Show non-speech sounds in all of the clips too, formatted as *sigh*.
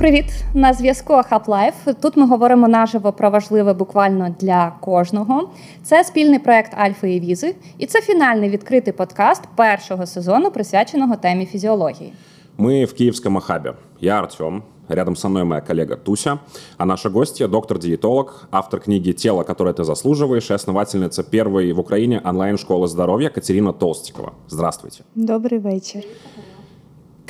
Привіт, на зв'язку Ахап Лайф. Тут ми говоримо наживо про важливе буквально для кожного. Це спільний проект Альфа і Візи, і це фінальний відкритий подкаст першого сезону, присвяченого темі фізіології. Мы в Киевском Ахабе. Я Артем, рядом со мной моя коллега Туся, а наша гостья – доктор-диетолог, автор книги «Тело, которое ты заслуживаешь» и основательница первой в Украине онлайн-школы здоровья Катерина Толстикова. Здравствуйте. Добрий вечір.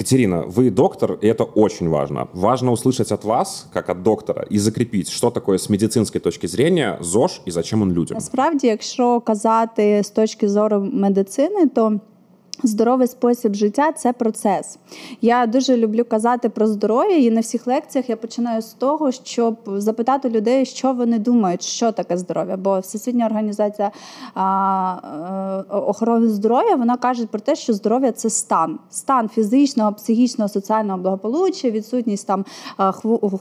Катерина, вы доктор, и это очень важно. Важно услышать от вас, как от доктора, и закрепить, что такое с медицинской точки зрения ЗОЖ и зачем он людям. Насправді, якщо казати з точки зору медицини, то Здоровий спосіб життя це процес. Я дуже люблю казати про здоров'я, і на всіх лекціях я починаю з того, щоб запитати людей, що вони думають, що таке здоров'я. Бо Всесвітня організація а, е, охорони здоров'я вона каже про те, що здоров'я це стан, стан фізичного, психічного, соціального благополуччя, відсутність там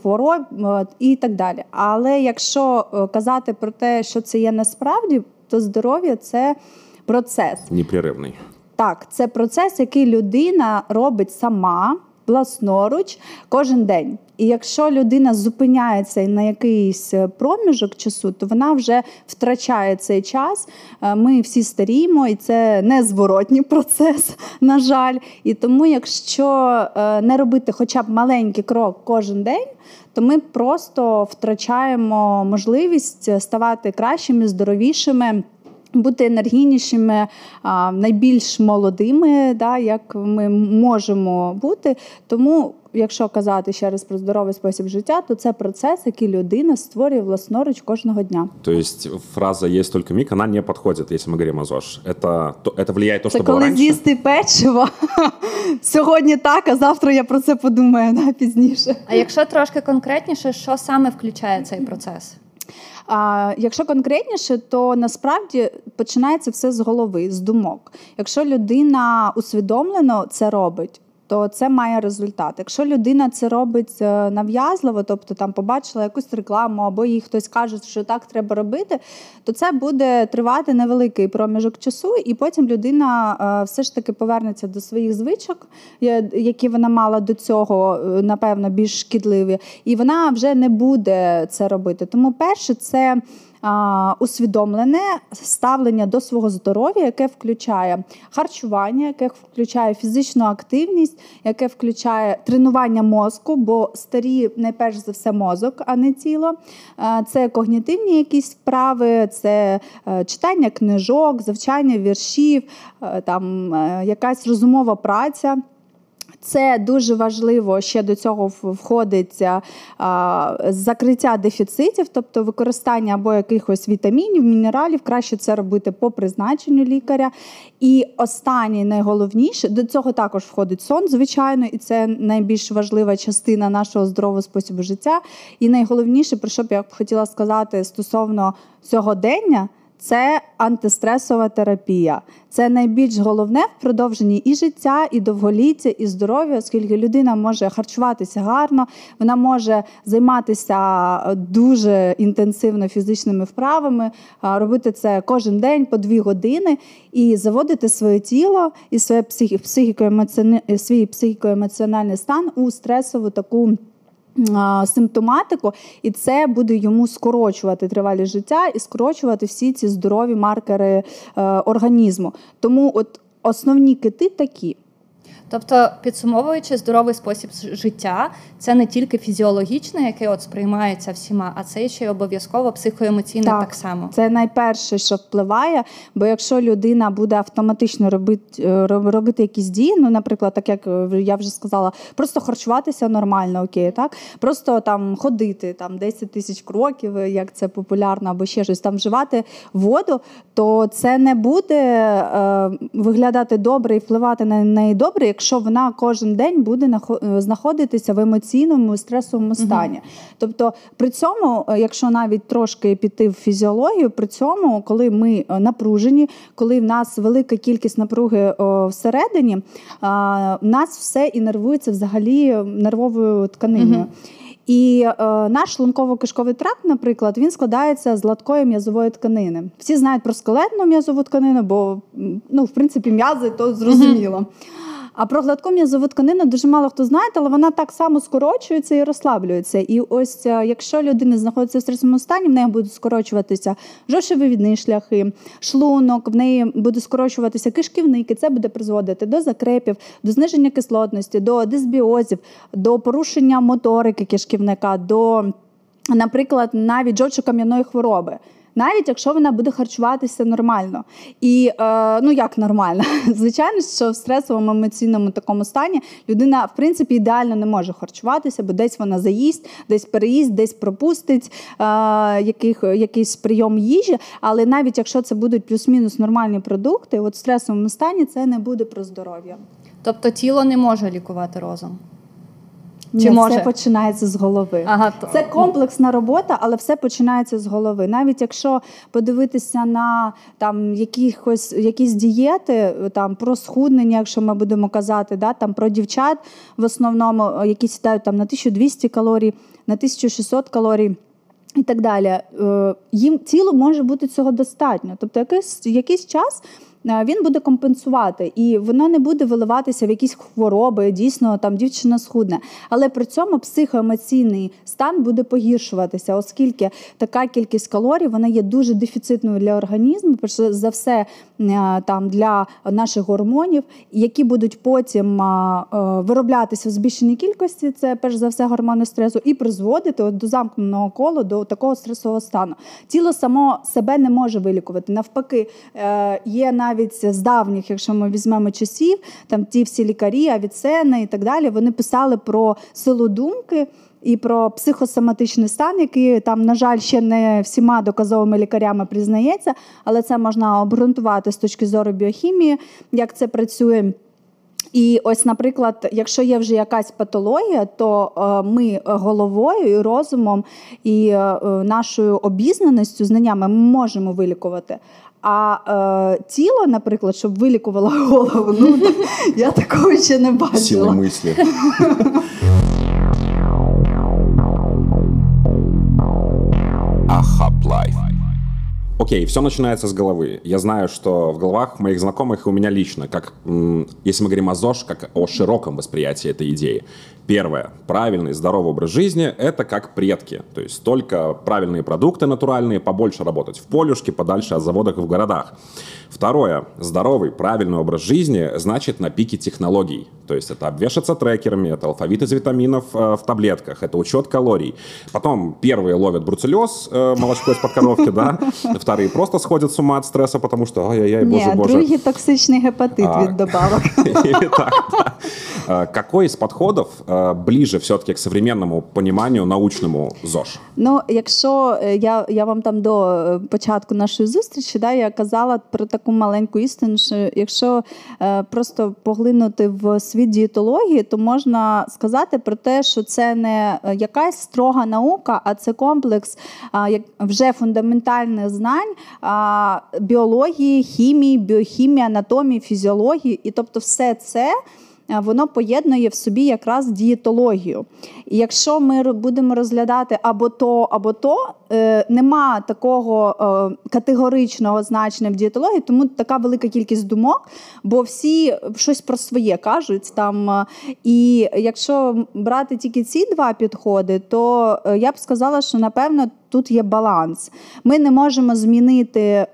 хвороб е, і так далі. Але якщо е, казати про те, що це є насправді, то здоров'я це процес непреривний. Так, це процес, який людина робить сама власноруч кожен день. І якщо людина зупиняється на якийсь е, проміжок часу, то вона вже втрачає цей час. Е, ми всі старіємо, і це незворотній *laughs* процес, на жаль. І тому, якщо е, не робити хоча б маленький крок кожен день, то ми просто втрачаємо можливість ставати кращими, здоровішими. Бути енергійнішими, найбільш молодими, да, як ми можемо бути. Тому, якщо казати ще раз про здоровий спосіб життя, то це процес, який людина створює власноруч кожного дня. Тобто фраза «є тільки мік», вона не підходить, якщо ми говоримо ЗОЖ. Це, це впливає то, що це було коли раніше? з'їсти печиво. *laughs* Сьогодні так, а завтра я про це подумаю да, пізніше. А якщо трошки конкретніше, що саме включає цей процес? А якщо конкретніше, то насправді починається все з голови, з думок. Якщо людина усвідомлено це робить, то це має результат. Якщо людина це робить е, нав'язливо, тобто там побачила якусь рекламу, або їй хтось каже, що так треба робити, то це буде тривати невеликий проміжок часу, і потім людина е, все ж таки повернеться до своїх звичок, які вона мала до цього, е, напевно, більш шкідливі, і вона вже не буде це робити. Тому перше, це усвідомлене ставлення до свого здоров'я, яке включає харчування, яке включає фізичну активність, яке включає тренування мозку, бо старі найперш за все мозок, а не тіло. Це когнітивні якісь вправи, це е, читання книжок, завчання віршів, е, там е, якась розумова праця. Це дуже важливо. Ще до цього входить а, закриття дефіцитів, тобто використання або якихось вітамінів, мінералів. Краще це робити по призначенню лікаря. І останнє найголовніше до цього також входить сон, звичайно, і це найбільш важлива частина нашого здорового способу життя. І найголовніше, про що б я хотіла сказати стосовно сьогодення – це антистресова терапія. Це найбільш головне в продовженні і життя, і довголіття, і здоров'я, оскільки людина може харчуватися гарно, вона може займатися е, дуже інтенсивно фізичними вправами, е, робити це кожен день по дві години і заводити своє тіло і своє свій психіко-емоціональний стан у стресову таку симптоматику, і це буде йому скорочувати тривалість життя і скорочувати всі ці здорові маркери е, організму. Тому от основні кити такі. Тобто, підсумовуючи здоровий спосіб життя, це не тільки фізіологічне, яке от сприймається всіма, а це ще й обов'язково психоемоційне так, так само. Це найперше, що впливає. Бо якщо людина буде автоматично робити е, робити якісь дії, ну, наприклад, так як е, я вже сказала, просто харчуватися нормально, окей, так просто там ходити там 10 тисяч кроків, як це популярно, або ще щось там вживати воду, то це не буде е, виглядати добре і впливати на неї добре якщо вона кожен день буде е, знаходитися в емоційному стресовому стані. Угу. Тобто, при цьому, е, якщо навіть трошки піти в фізіологію, при цьому, коли ми е, напружені, коли в нас велика кількість напруги всередині, в нас все інервується взагалі нервовою тканиною. Угу. І е, наш шлунково-кишковий тракт, наприклад, він складається з гладкої м'язової тканини. Всі знають про скелетну м'язову тканину, бо ну, в принципі м'язи то зрозуміло. А про гладку м'язову тканину дуже мало хто знає, але вона так само скорочується і розслаблюється. І ось е, якщо людина знаходиться в стресовому стані, в неї будуть скорочуватися жовчовивідні шляхи, шлунок, в неї буде скорочуватися кишківники. Це буде призводити до закрепів, до зниження кислотності, до дисбіозів, до порушення моторики кишківника, до, наприклад, навіть жовчокам'яної хвороби навіть якщо вона буде харчуватися нормально. І е, ну як нормально? *laughs* Звичайно, що в стресовому емоційному такому стані людина, в принципі, ідеально не може харчуватися, бо десь вона заїсть, десь переїсть, десь пропустить е, яких, якийсь прийом їжі. Але навіть якщо це будуть плюс-мінус нормальні продукти, от в стресовому стані це не буде про здоров'я. Тобто тіло не може лікувати розум. Чи Ні, може? Це починається з голови. Ага, то... Це комплексна робота, але все починається з голови. Навіть якщо подивитися на там якихось якісь дієти, там про схуднення, якщо ми будемо казати, да, там про дівчат в основному, які сідають там на 1200 калорій, на 1600 калорій. І так далі, е, їм тіло може бути цього достатньо. Тобто, якийсь якийсь час Е, він буде компенсувати, і воно не буде виливатися в якісь хвороби. Дійсно, там дівчина схудне. Але при цьому психоемоційний стан буде погіршуватися, оскільки така кількість калорій вона є дуже дефіцитною для організму. Перш за все, е, там для наших гормонів, які будуть потім е, вироблятися в збільшеній кількості. Це перш за все гормони стресу, і призводити до замкненого колу, до такого стресового стану. Тіло само себе не може вилікувати. Навпаки, є на навіть з давніх, якщо ми візьмемо часів, там ті всі лікарі, авіцени і так далі, вони писали про силу думки. І про психосоматичний стан, який там, на жаль, ще не всіма доказовими лікарями признається, але це можна обґрунтувати з точки зору біохімії, як це працює. І ось, наприклад, якщо є вже якась патологія, то е, ми головою і розумом і е, нашою обізнаністю, знаннями ми можемо вилікувати. А е, тіло, наприклад, щоб вилікувало голову, ну я такого ще не бачила. Сіли мислі. Ахаплайф. Окей, все начинается с головы. Я знаю, что в головах моих знакомых и у меня лично, как если мы говорим о ЗОЖ, как о широком восприятии этой идеи. Первое. Правильный, здоровый образ жизни – это как предки. То есть только правильные продукты натуральные, побольше работать в полюшке, подальше от заводов и в городах. Второе. Здоровый, правильный образ жизни значит на пике технологий. То есть это обвешаться трекерами, это алфавит из витаминов э, в таблетках, это учет калорий. Потом первые ловят бруцеллез, э, молочко из-под коровки, да. *laughs* Вторые просто сходят с ума от стресса, потому что, ай-яй-яй, боже, боже. другий токсичный гепатит а, від добавок. *laughs* Какой из подходов ближе все-таки к современному пониманию научному ЗОЖ? Ну, якщо я я вам там до початку нашої зустрічі, да, я казала про таку маленьку істину, що якщо е, просто поглинути в світ дієтології, то можна сказати про те, що це не якась строга наука, а це комплекс е, вже фундаментальних знань е, біології, хімії, біохімії, анатомії, фізіології, і тобто, все це. Е, воно поєднує в собі якраз дієтологію. І якщо ми будемо розглядати або то, або то, е, нема такого е, категоричного значення в дієтології, тому така велика кількість думок, бо всі щось про своє кажуть там. І якщо брати тільки ці два підходи, то я б сказала, що напевно тут є баланс. Ми не можемо змінити е,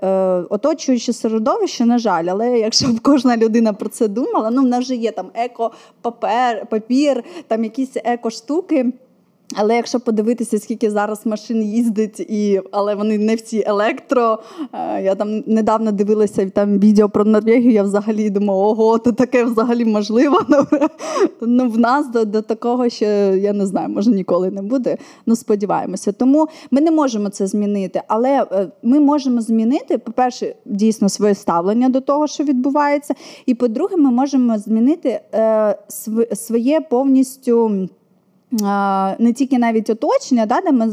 оточуюче середовище, на жаль, але якщо б кожна людина про це думала, ну в нас вже є там еко-папір, папір, там якісь еко-штуки. Але якщо подивитися, скільки зараз машин їздить, і але вони не всі електро. Е, я там недавно дивилася там відео про Норвегію. Я взагалі думаю, ого, то таке взагалі можливо. *laughs* Ну в нас до, до такого ще я не знаю, може ніколи не буде. Ну сподіваємося. Тому ми не можемо це змінити. Але е, ми можемо змінити, по-перше, дійсно своє ставлення до того, що відбувається. І по-друге, ми можемо змінити е, своє повністю. Не тільки навіть оточення, да, де ми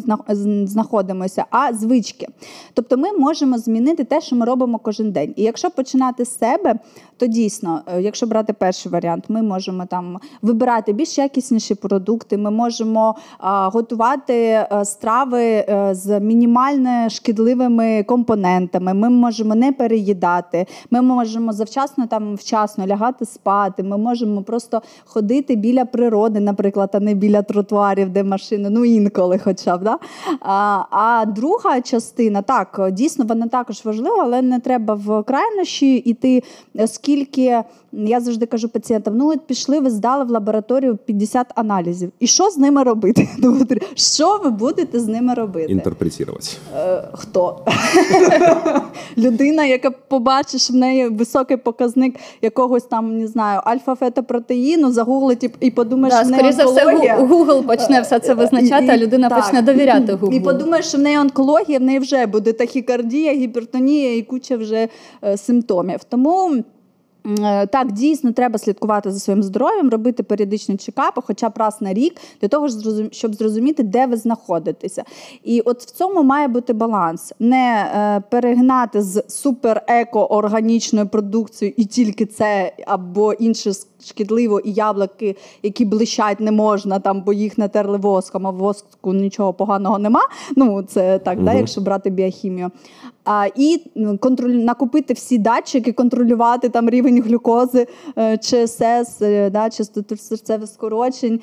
знаходимося, а звички. Тобто ми можемо змінити те, що ми робимо кожен день. І якщо починати з себе, то дійсно, е, якщо брати перший варіант, ми можемо там вибирати більш якісніші продукти, ми можемо готувати е, страви е, з мінімально шкідливими компонентами. Ми можемо не переїдати, ми можемо завчасно там вчасно лягати спати. Ми можемо просто ходити біля природи, наприклад, а не біля тротуарів, де машини, ну інколи, хоча б. Да? А а друга частина, так, дійсно, вона також важлива, але не треба в крайнощі йти, оскільки я завжди кажу пацієнтам: ну, от пішли, ви здали в лабораторію 50 аналізів. І що з ними робити? *laughs* Що ви будете з ними робити? Інтерпретувати. Е, Хто? *laughs* Людина, яка побачить, в неї високий показник якогось там, не знаю, альфа-фетопротеїну, загуглить і подумає, да, що в неї онкологія. За все, Google почне все це визначати, а людина так. почне довіряти Google. І подумає, що в неї онкологія, в неї вже буде тахікардія, гіпертонія і куча вже е, симптомів. Тому. Е, так, дійсно треба слідкувати за своїм здоров'ям, робити періодичні чекапи, хоча б раз на рік, для того, щоб зрозуміти, де ви знаходитеся. І от в цьому має бути баланс. Не е, перегнати з супер-еко-органічною продукцією і тільки це або інше шкідливо, і яблуки, які блищать, не можна, там, бо їх натерли воском, а в воску нічого поганого нема. Ну, це так, угу. да, якщо брати біохімію. А, І контроль, накупити всі датчики, контролювати там рівень глюкози, е, ЧСС, е, да, частоту серцевих скорочень,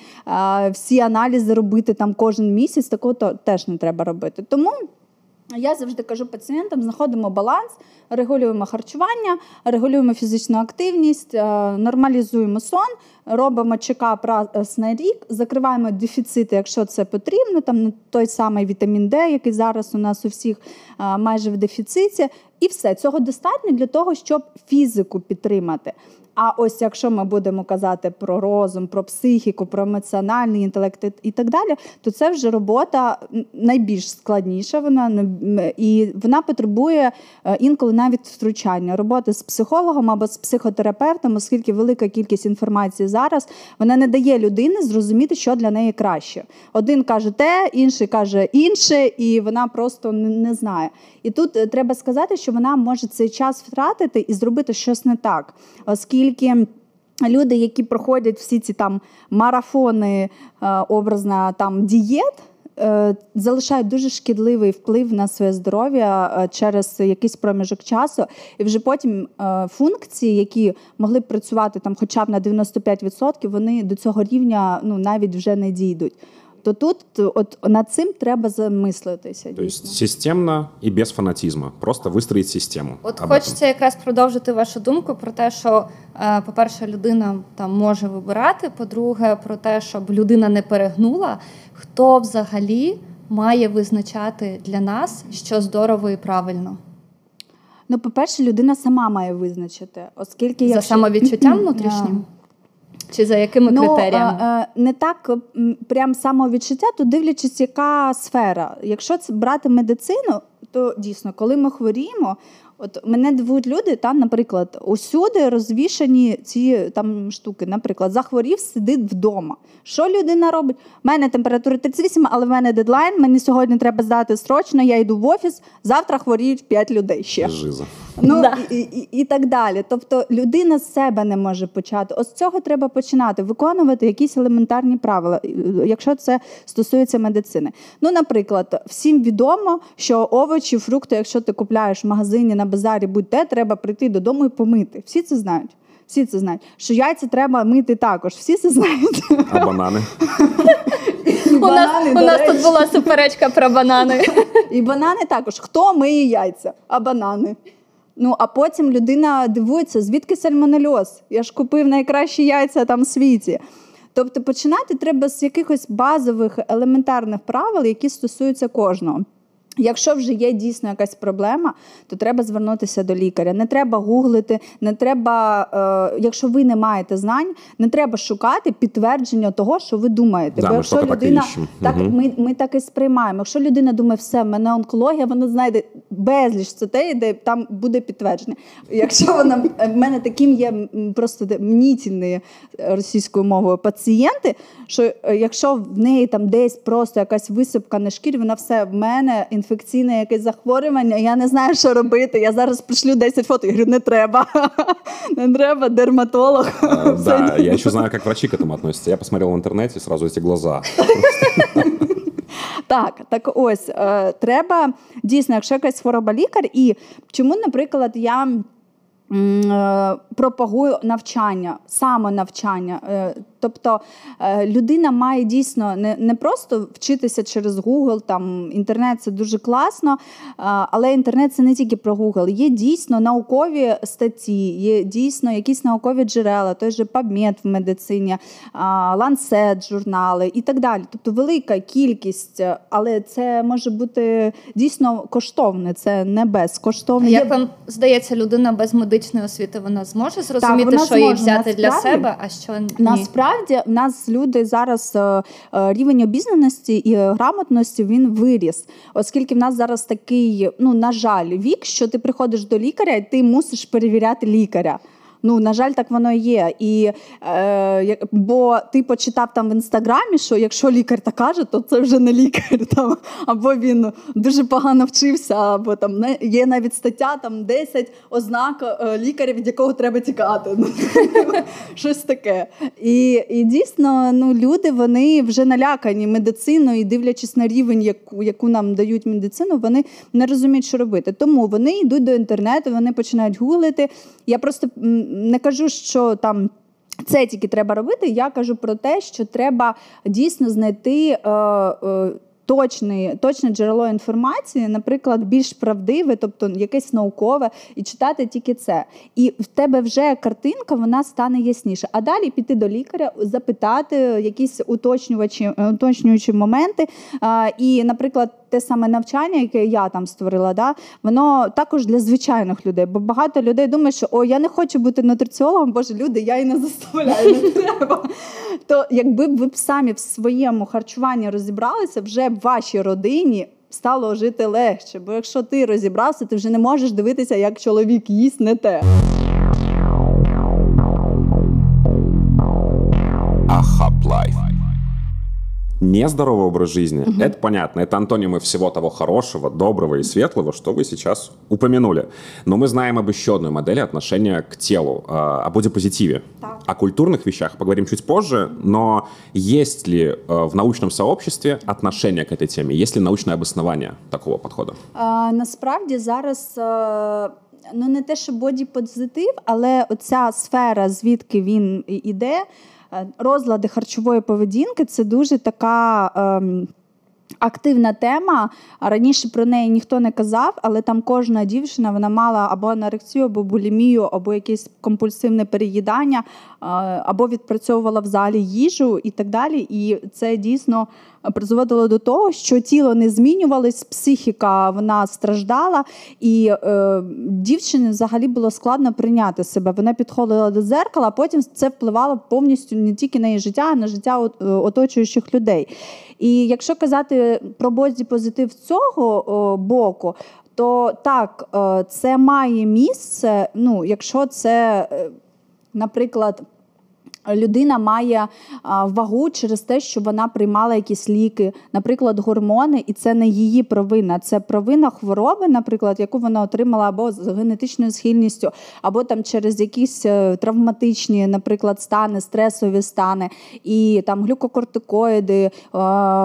всі аналізи робити там кожен місяць, такого теж не треба робити. Тому. Я завжди кажу пацієнтам: знаходимо баланс, регулюємо харчування, регулюємо фізичну активність, е, нормалізуємо сон, робимо чекап раз на рік, закриваємо дефіцити, якщо це потрібно. Там той самий вітамін Д, який зараз у нас у всіх е, майже в дефіциті, і все цього достатньо для того, щоб фізику підтримати. А ось якщо ми будемо казати про розум, про психіку, про емоціональний інтелект і так далі, то це вже робота найбільш складніша. Вона і вона потребує е, інколи навіть втручання роботи з психологом або з психотерапевтом, оскільки велика кількість інформації зараз вона не дає людині зрозуміти, що для неї краще. Один каже те, інший каже інше, і вона просто не знає. І тут е, треба сказати, що вона може цей час втратити і зробити щось не так, оскільки. Люди, які проходять всі ці там марафони е, образно там дієт, е, залишають дуже шкідливий вплив на своє здоров'я через якийсь проміжок часу, і вже потім функції, які могли б працювати там, хоча б на 95%, вони до цього рівня ну навіть вже не дійдуть то тут от над цим треба замислитися. Тобто системно і без фанатізму. Просто вистроїть систему. От хочеться якраз продовжити вашу думку про те, що, е, по-перше, людина там може вибирати. По-друге, про те, щоб людина не перегнула, хто взагалі має визначати для нас, що здорово і правильно. Ну, по-перше, людина сама має визначити, оскільки за якщо... самовідчуттям *clears throat* внутрішнім. Чи за якими ну, критеріями? Не так прям самовідчуття, то дивлячись, яка сфера. Якщо це брати медицину, то дійсно, коли ми хворіємо, От мене дивують люди, там, наприклад, усюди розвішані ці там штуки. Наприклад, захворів, сидить вдома. Що людина робить? У мене температура 38, але в мене дедлайн. Мені сьогодні треба здати срочно. Я йду в офіс. Завтра хворіють 5 людей ще. Жиза. Ну да. і, і, і так далі. Тобто людина з себе не може почати. Ось з цього треба починати, виконувати якісь елементарні правила, якщо це стосується медицини. Ну, наприклад, всім відомо, що овочі, фрукти, якщо ти купляєш в магазині на базарі будь-де, треба прийти додому і помити. Всі це знають. Всі це знають. Що яйця треба мити також. Всі це знають. А банани? У нас у нас тут була суперечка про банани. І банани також. Хто миє яйця? А банани. Ну, а потім людина дивується, звідки сальмонельоз? Я ж купив найкращі яйця там в світі. Тобто починати треба з якихось базових елементарних правил, які стосуються кожного. Якщо вже є дійсно якась проблема, то треба звернутися до лікаря. Не треба гуглити, не треба, е, якщо ви не маєте знань, не треба шукати підтвердження того, що ви думаєте. Да, Бо ми якщо так людина так, Мгм. ми, ми так і сприймаємо. Якщо людина думає, все, в мене онкологія, вона знайде безліч статей, де там буде підтвердження. Якщо вона в мене таким є просто де- російською мовою пацієнти, що е, якщо в неї там десь просто якась висипка на шкірі, вона все в мене інфекційне якесь захворювання, я не знаю, що робити. Я зараз пришлю 10 фото. Я говорю, не треба. *laughs* Не треба, дерматолог. Э, *laughs* Все Да, ні. я еще знаю, как врачи к этому относятся. Я посмотрел в интернете, сразу эти глаза. *laughs* Так, так ось е, треба дійсно, якщо якась хвороба лікар, і чому, наприклад, я. м, е, Пропагую навчання, самонавчання. Тобто е, людина має дійсно не, не просто вчитися через Google, там інтернет це дуже класно, е, але інтернет це не тільки про Google. Є дійсно наукові статті, є дійсно якісь наукові джерела, той же PubMed в медицині, е, Lancet журнали і так далі. Тобто велика кількість, але це може бути дійсно коштовне, це не безкоштовне. Як вам здається, людина без медичної освіти вона зможе зрозуміти, вона що їй зможе, взяти для себе, а що ні? Насправді в нас люди зараз е, е, рівень обізнаності і грамотності він виріс, оскільки в нас зараз такий, ну на жаль, вік, що ти приходиш до лікаря, і ти мусиш перевіряти лікаря. Ну, на жаль, так воно є. І, е, бо ти почитав там в інстаграмі, що якщо лікар так каже, то це вже не лікар. *laughs* Там, або він дуже погано вчився, або там не, є навіть стаття там 10 ознак е, лікаря, від якого треба тікати. Ну, *laughs* щось таке. І, і дійсно, ну, люди вони вже налякані медициною, дивлячись на рівень, яку, яку нам дають медицину, вони не розуміють, що робити. Тому вони йдуть до інтернету, вони починають гуглити. Я просто не кажу, що там. Це тільки треба робити. Я кажу про те, що треба дійсно знайти е, е, точне, точне джерело інформації, наприклад, більш правдиве, тобто якесь наукове, і читати тільки це. І в тебе вже картинка вона стане ясніше. А далі піти до лікаря, запитати якісь уточнювачі, уточнюючі моменти. Е, і, наприклад, те саме навчання, яке я там створила, да, воно також для звичайних людей. Бо багато людей думають, що о, я не хочу бути нутриціологом, боже, люди, я і не заставляю, не *laughs* треба. То якби ви б самі в своєму харчуванні розібралися, вже б вашій родині. Стало жити легше, бо якщо ти розібрався, ти вже не можеш дивитися, як чоловік їсть не те. Ахаплайф. Нездоровый образ жизни – это понятно. Это антонимы всего того хорошего, доброго и светлого, что вы сейчас упомянули. Но мы знаем об еще одной модели отношения к телу, э, о бодипозитиве. Так. О культурных вещах поговорим чуть позже, но есть ли э, в научном сообществе отношение к этой теме? Есть ли научное обоснование такого подхода? А, насправді зараз е, ну не те, що боді-позитив, але оця сфера, звідки він і- іде, е, розлади харчової поведінки це дуже така. ем, Активна тема. Раніше про неї ніхто не казав, але там кожна дівчина вона мала або анорексію, або булімію, або якесь компульсивне переїдання, або відпрацьовувала в залі їжу і так далі. І це дійсно призводило до того, що тіло не змінювалось, психіка вона страждала, і е, дівчині взагалі було складно прийняти себе. Вона підходила до дзеркала, а потім це впливало повністю не тільки на її життя, а на життя е, оточуючих людей. І якщо казати про позитив цього о, боку, то так, е, це має місце. Ну, якщо це, е, наприклад. Людина має вагу через те, що вона приймала якісь ліки, наприклад, гормони, і це не її провина. Це провина хвороби, наприклад, яку вона отримала або з генетичною схильністю, або там через якісь е, травматичні, наприклад, стани, стресові стани, і там глюкокортикоїди, е,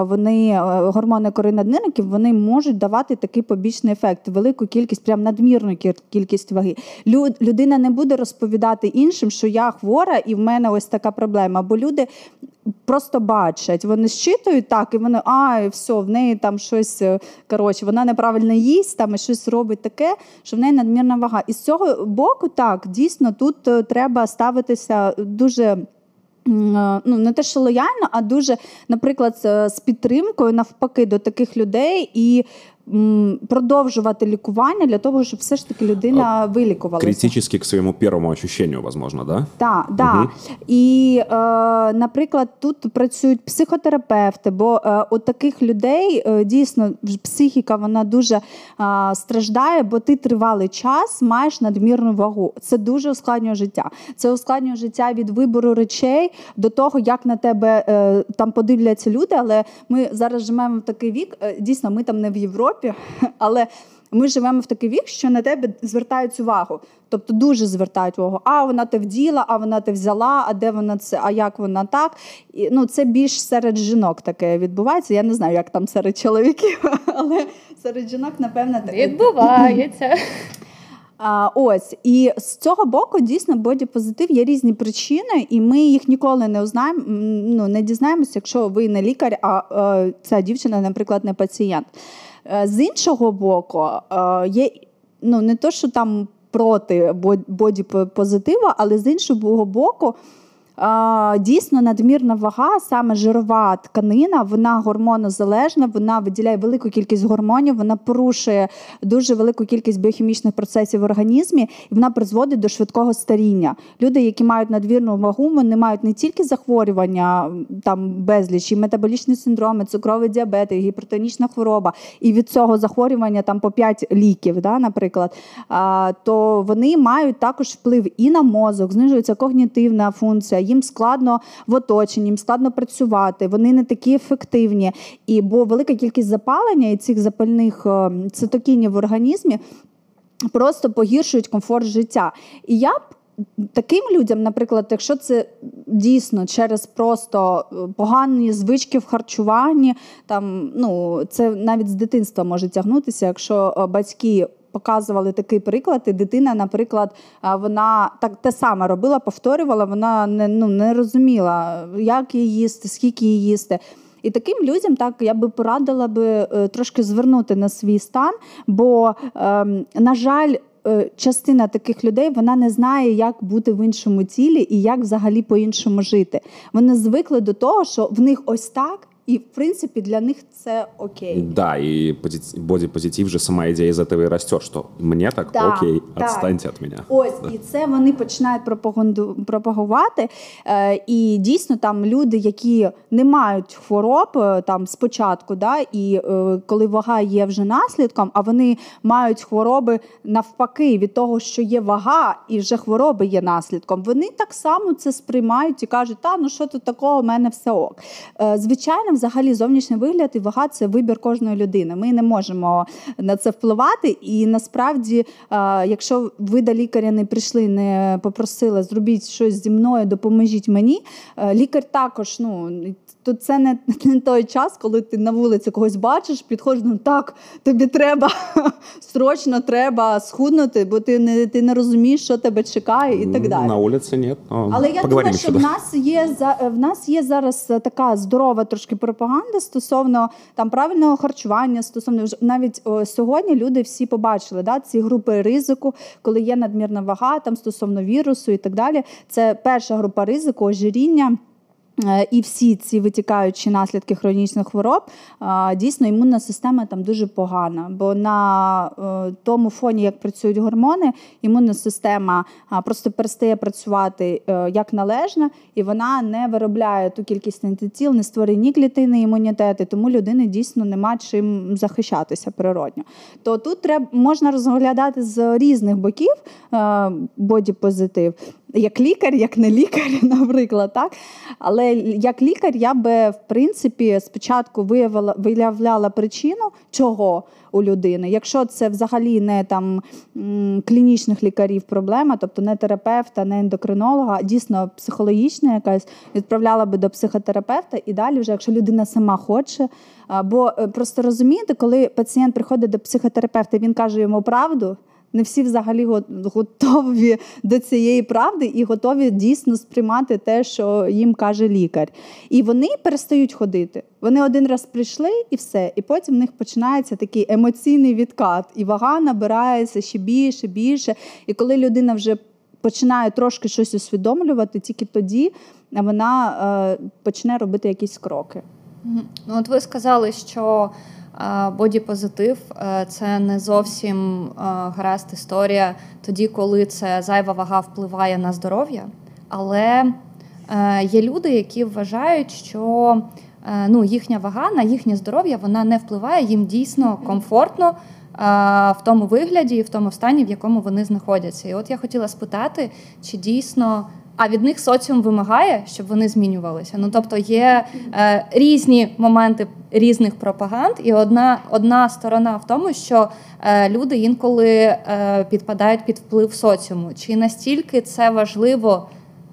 вони е, гормони коринаднирників, вони можуть давати такий побічний ефект, велику кількість, прям надмірну кількість ваги. Лю- Людина не буде розповідати іншим, що я хвора і в мене ось така проблема. Бо люди просто бачать, вони щитують так, і вони, а, і все, в неї там щось е, коротше, вона неправильно їсть, там і щось робить таке, що в неї надмірна вага. І з цього боку, так, дійсно, тут е, треба ставитися дуже. е, Ну, не те, що лояльно, а дуже, наприклад, з підтримкою навпаки до таких людей і продовжувати лікування для того, щоб все ж таки людина вилікувалася. Критично к своєму першому ощущенню, возможно, да? Так, да. Угу. І, е, наприклад, тут працюють психотерапевти, бо е, у таких людей е, дійсно психіка вона дуже е, страждає, бо ти тривалий час маєш надмірну вагу. Це дуже ускладнює життя. Це ускладнює життя від вибору речей до того, як на тебе е, там подивляться люди. Але ми зараз живемо в такий вік. Е, дійсно, ми там не в Європі, *laughs* але ми живемо в такий вік, що на тебе звертають увагу. Тобто дуже звертають увагу. А вона те вділа, а вона те взяла, а де вона це, а як вона так. І, ну, Це більш серед жінок таке відбувається. Я не знаю, як там серед чоловіків, *laughs* але серед жінок, напевно, таке. Відбувається. *clears throat* А, Ось і з цього боку дійсно бодіпозитив є різні причини, і ми їх ніколи не узнаємо, ну, не дізнаємося, якщо ви не лікар, а, а ця дівчина, наприклад, не пацієнт. Е, з іншого боку, е, є ну не то, що там проти боді позитива, але з іншого боку. Дійсно, надмірна вага, саме жирова тканина, вона гормонозалежна, вона виділяє велику кількість гормонів, вона порушує дуже велику кількість біохімічних процесів в організмі, і вона призводить до швидкого старіння. Люди, які мають надмірну вагу, вони мають не тільки захворювання там безліч, і метаболічні синдроми, цукровий діабет, і гіпертонічна хвороба, і від цього захворювання там по 5 ліків, да, наприклад, то вони мають також вплив і на мозок, знижується когнітивна функція їм складно в оточенні, їм складно працювати, вони не такі ефективні. І бо велика кількість запалення і цих запальних е, цитокінів в організмі просто погіршують комфорт життя. І я б. Таким людям, наприклад, якщо це дійсно через просто е, погані звички в харчуванні, там ну це навіть з дитинства може тягнутися, якщо е, батьки показували такий приклад, і дитина, наприклад, вона так те саме робила, повторювала, вона не ну, не розуміла, як її їсти, скільки її їсти. І таким людям так я би порадила би е, трошки звернути на свій стан, бо, ем, на жаль, е, частина таких людей вона не знає, як бути в іншому тілі і як взагалі по-іншому жити. Вони звикли до того, що в них ось так. І в принципі для них це окей. Да, і бодіпозитив же сама ідея з этого і росте, що мені так да, окей, відстаньте від мене. Ось і це вони починають пропагувати. Е, і дійсно там люди, які не мають хвороб е, там спочатку, да, і е, коли вага є вже наслідком, а вони мають хвороби навпаки від того, що є вага, і вже хвороби є наслідком. Вони так само це сприймають і кажуть, та ну що тут такого, у мене все ок. Звичайно взагалі зовнішній вигляд і вага це вибір кожної людини. Ми не можемо на це впливати. І насправді, якщо ви до лікаря не прийшли, не попросили, зробіть щось зі мною, допоможіть мені. Лікар також ну то це не, не той час, коли ти на вулиці когось бачиш, підходиш, ну так, тобі треба *laughs* срочно треба схуднути, бо ти не ти не розумієш, що тебе чекає, і так далі. На вулиці ні. Але я думаю, що в нас є в нас є зараз така здорова трошки пропаганда стосовно там правильного харчування, стосовно навіть о, сьогодні люди всі побачили да, ці групи ризику, коли є надмірна вага, там стосовно вірусу і так далі. Це перша група ризику, ожиріння. Е, і всі ці витікаючі наслідки хронічних хвороб, дійсно імунна система там дуже погана. Бо на е, тому фоні, як працюють гормони, імунна система просто перестає працювати е, як належно, і вона не виробляє ту кількість антитіл, не створює ні клітини імунітети, тому людини дійсно нема чим захищатися природньо. То тут треба можна розглядати з різних боків бодіпозитив як лікар, як не лікар, *laughs* наприклад. так. Але як лікар я би, в принципі, спочатку виявила, виявляла причину, чого у людини. Якщо це взагалі не там клінічних лікарів проблема, тобто не терапевта, не ендокринолога, а дійсно психологічна якась, відправляла би до психотерапевта і далі, вже якщо людина сама хоче. Бо е, просто розумієте, коли пацієнт приходить до психотерапевта, він каже йому правду не всі взагалі готові *laughs* до цієї правди і готові дійсно сприймати те, що їм каже лікар. І вони перестають ходити. Вони один раз прийшли і все. І потім в них починається такий емоційний відкат, і вага набирається ще більше, більше. І коли людина вже починає трошки щось усвідомлювати, тільки тоді вона е, почне робити якісь кроки. Ну, От ви сказали, що Бодіпозитив це не зовсім гаразд історія тоді, коли це зайва вага впливає на здоров'я. Але є люди, які вважають, що ну, їхня вага на їхнє здоров'я вона не впливає, їм дійсно комфортно в тому вигляді і в тому стані, в якому вони знаходяться. І от я хотіла спитати, чи дійсно. А від них соціум вимагає, щоб вони змінювалися. Ну тобто є е, різні моменти різних пропаганд, і одна одна сторона в тому, що е, люди інколи е, підпадають під вплив соціуму. Чи настільки це важливо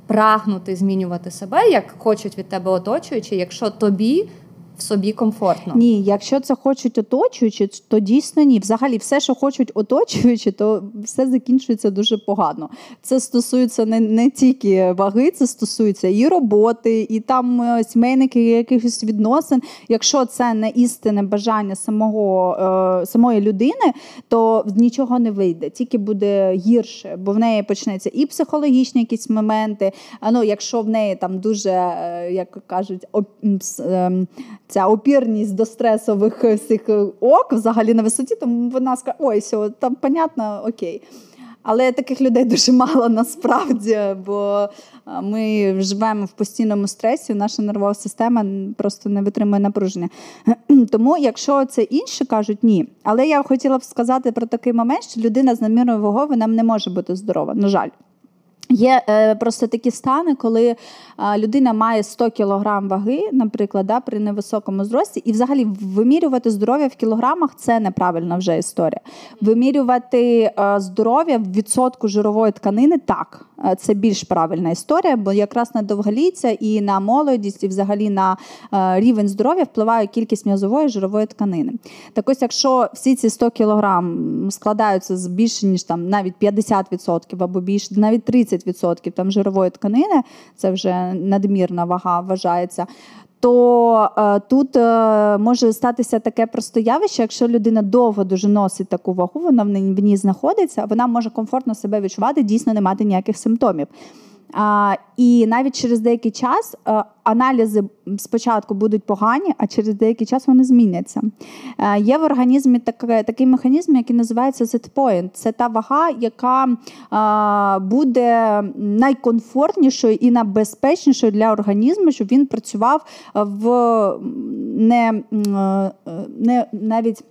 прагнути змінювати себе, як хочуть від тебе оточуючи, якщо тобі в собі комфортно. Ні, якщо це хочуть оточуючи, то дійсно ні. Взагалі, все, що хочуть оточуючи, то все закінчується дуже погано. Це стосується не не тільки ваги, це стосується і роботи, і там е, сімейних якихось відносин. Якщо це не істинне бажання самого е, самої людини, то нічого не вийде, тільки буде гірше, бо в неї почнеться і психологічні якісь моменти. А ну, якщо в неї там дуже, е, як кажуть, ем, ця опірність до стресових всіх ок взагалі на висоті, то вона скаже, ой, все, там понятно, окей. Але таких людей *laughs* дуже мало насправді, бо ми живемо в постійному стресі, наша нервова система просто не витримує напруження. *clears throat* Тому, якщо це інші кажуть, ні. Але я хотіла б сказати про такий момент, що людина з надмірною вагою вона не може бути здорова. На жаль. Є е, просто такі стани, коли е, людина має 100 кг ваги, наприклад, да, при невисокому зрості, і взагалі вимірювати здоров'я в кілограмах це неправильна вже історія. Вимірювати е, здоров'я в відсотку жирової тканини так, е, це більш правильна історія, бо якраз на довголіття і на молодість, і взагалі на е, рівень здоров'я впливає кількість м'язової жирової тканини. Так ось, якщо всі ці 100 кг складаються з більше ніж там навіть 50% або більше, навіть 30%, 30% там жирової тканини, це вже надмірна вага вважається. То е, тут е, може статися таке просто явище, якщо людина довго дуже носить таку вагу, вона в ній, знаходиться, вона може комфортно себе відчувати, дійсно не мати ніяких симптомів. А, І навіть через деякий час а, е, аналізи спочатку будуть погані, а через деякий час вони зміняться. А, е, Є в організмі так, такий механізм, який називається setpoint. Це та вага, яка а, буде найкомфортнішою і найбезпечнішою для організму, щоб він працював в не, не навіть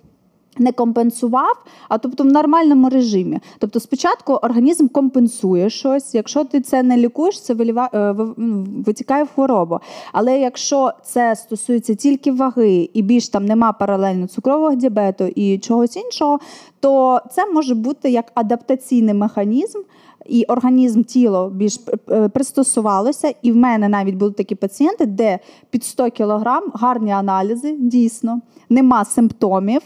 не компенсував, а тобто в нормальному режимі. Тобто, спочатку організм компенсує щось. Якщо ти це не лікуєш, це е, ну, витікає в хворобу. Але якщо це стосується тільки ваги і більш там нема паралельно цукрового діабету і чогось іншого, то це може бути як адаптаційний механізм. І організм тіло більш е, пристосувалося, і в мене навіть були такі пацієнти, де під 100 кг гарні аналізи, дійсно, нема симптомів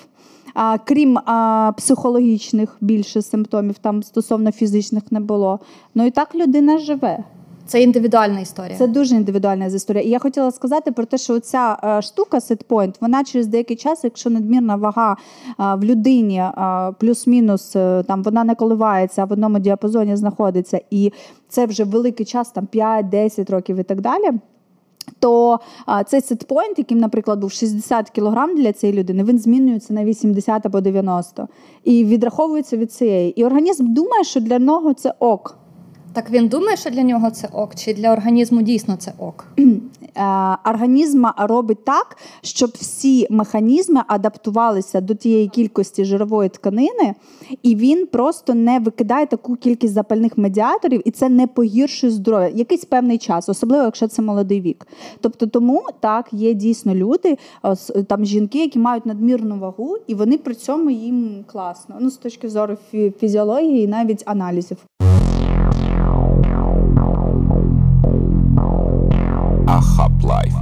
а, крім а, психологічних більше симптомів, там стосовно фізичних не було. Ну і так людина живе. Це індивідуальна історія. Це дуже індивідуальна історія. І я хотіла сказати про те, що ця е, штука сетпойнт, вона через деякий час, якщо надмірна вага е, в людині е, плюс-мінус, там вона не коливається, а в одному діапазоні знаходиться, і це вже великий час, там 5-10 років і так далі. То цей сетпойнт, яким, наприклад, був 60 кг для цієї людини, він змінюється на 80 або 90 і відраховується від цієї. І організм думає, що для нього це ок. Так він думає, що для нього це ок, чи для організму дійсно це ок? *clears throat* Е, організм робить так, щоб всі механізми адаптувалися до тієї кількості жирової тканини, і він просто не викидає таку кількість запальних медіаторів, і це не погіршує здоров'я якийсь певний час, особливо якщо це молодий вік. Тобто, тому так є дійсно люди, там жінки, які мають надмірну вагу, і вони при цьому їм класно. Ну з точки зору фізіології і навіть аналізів. Live.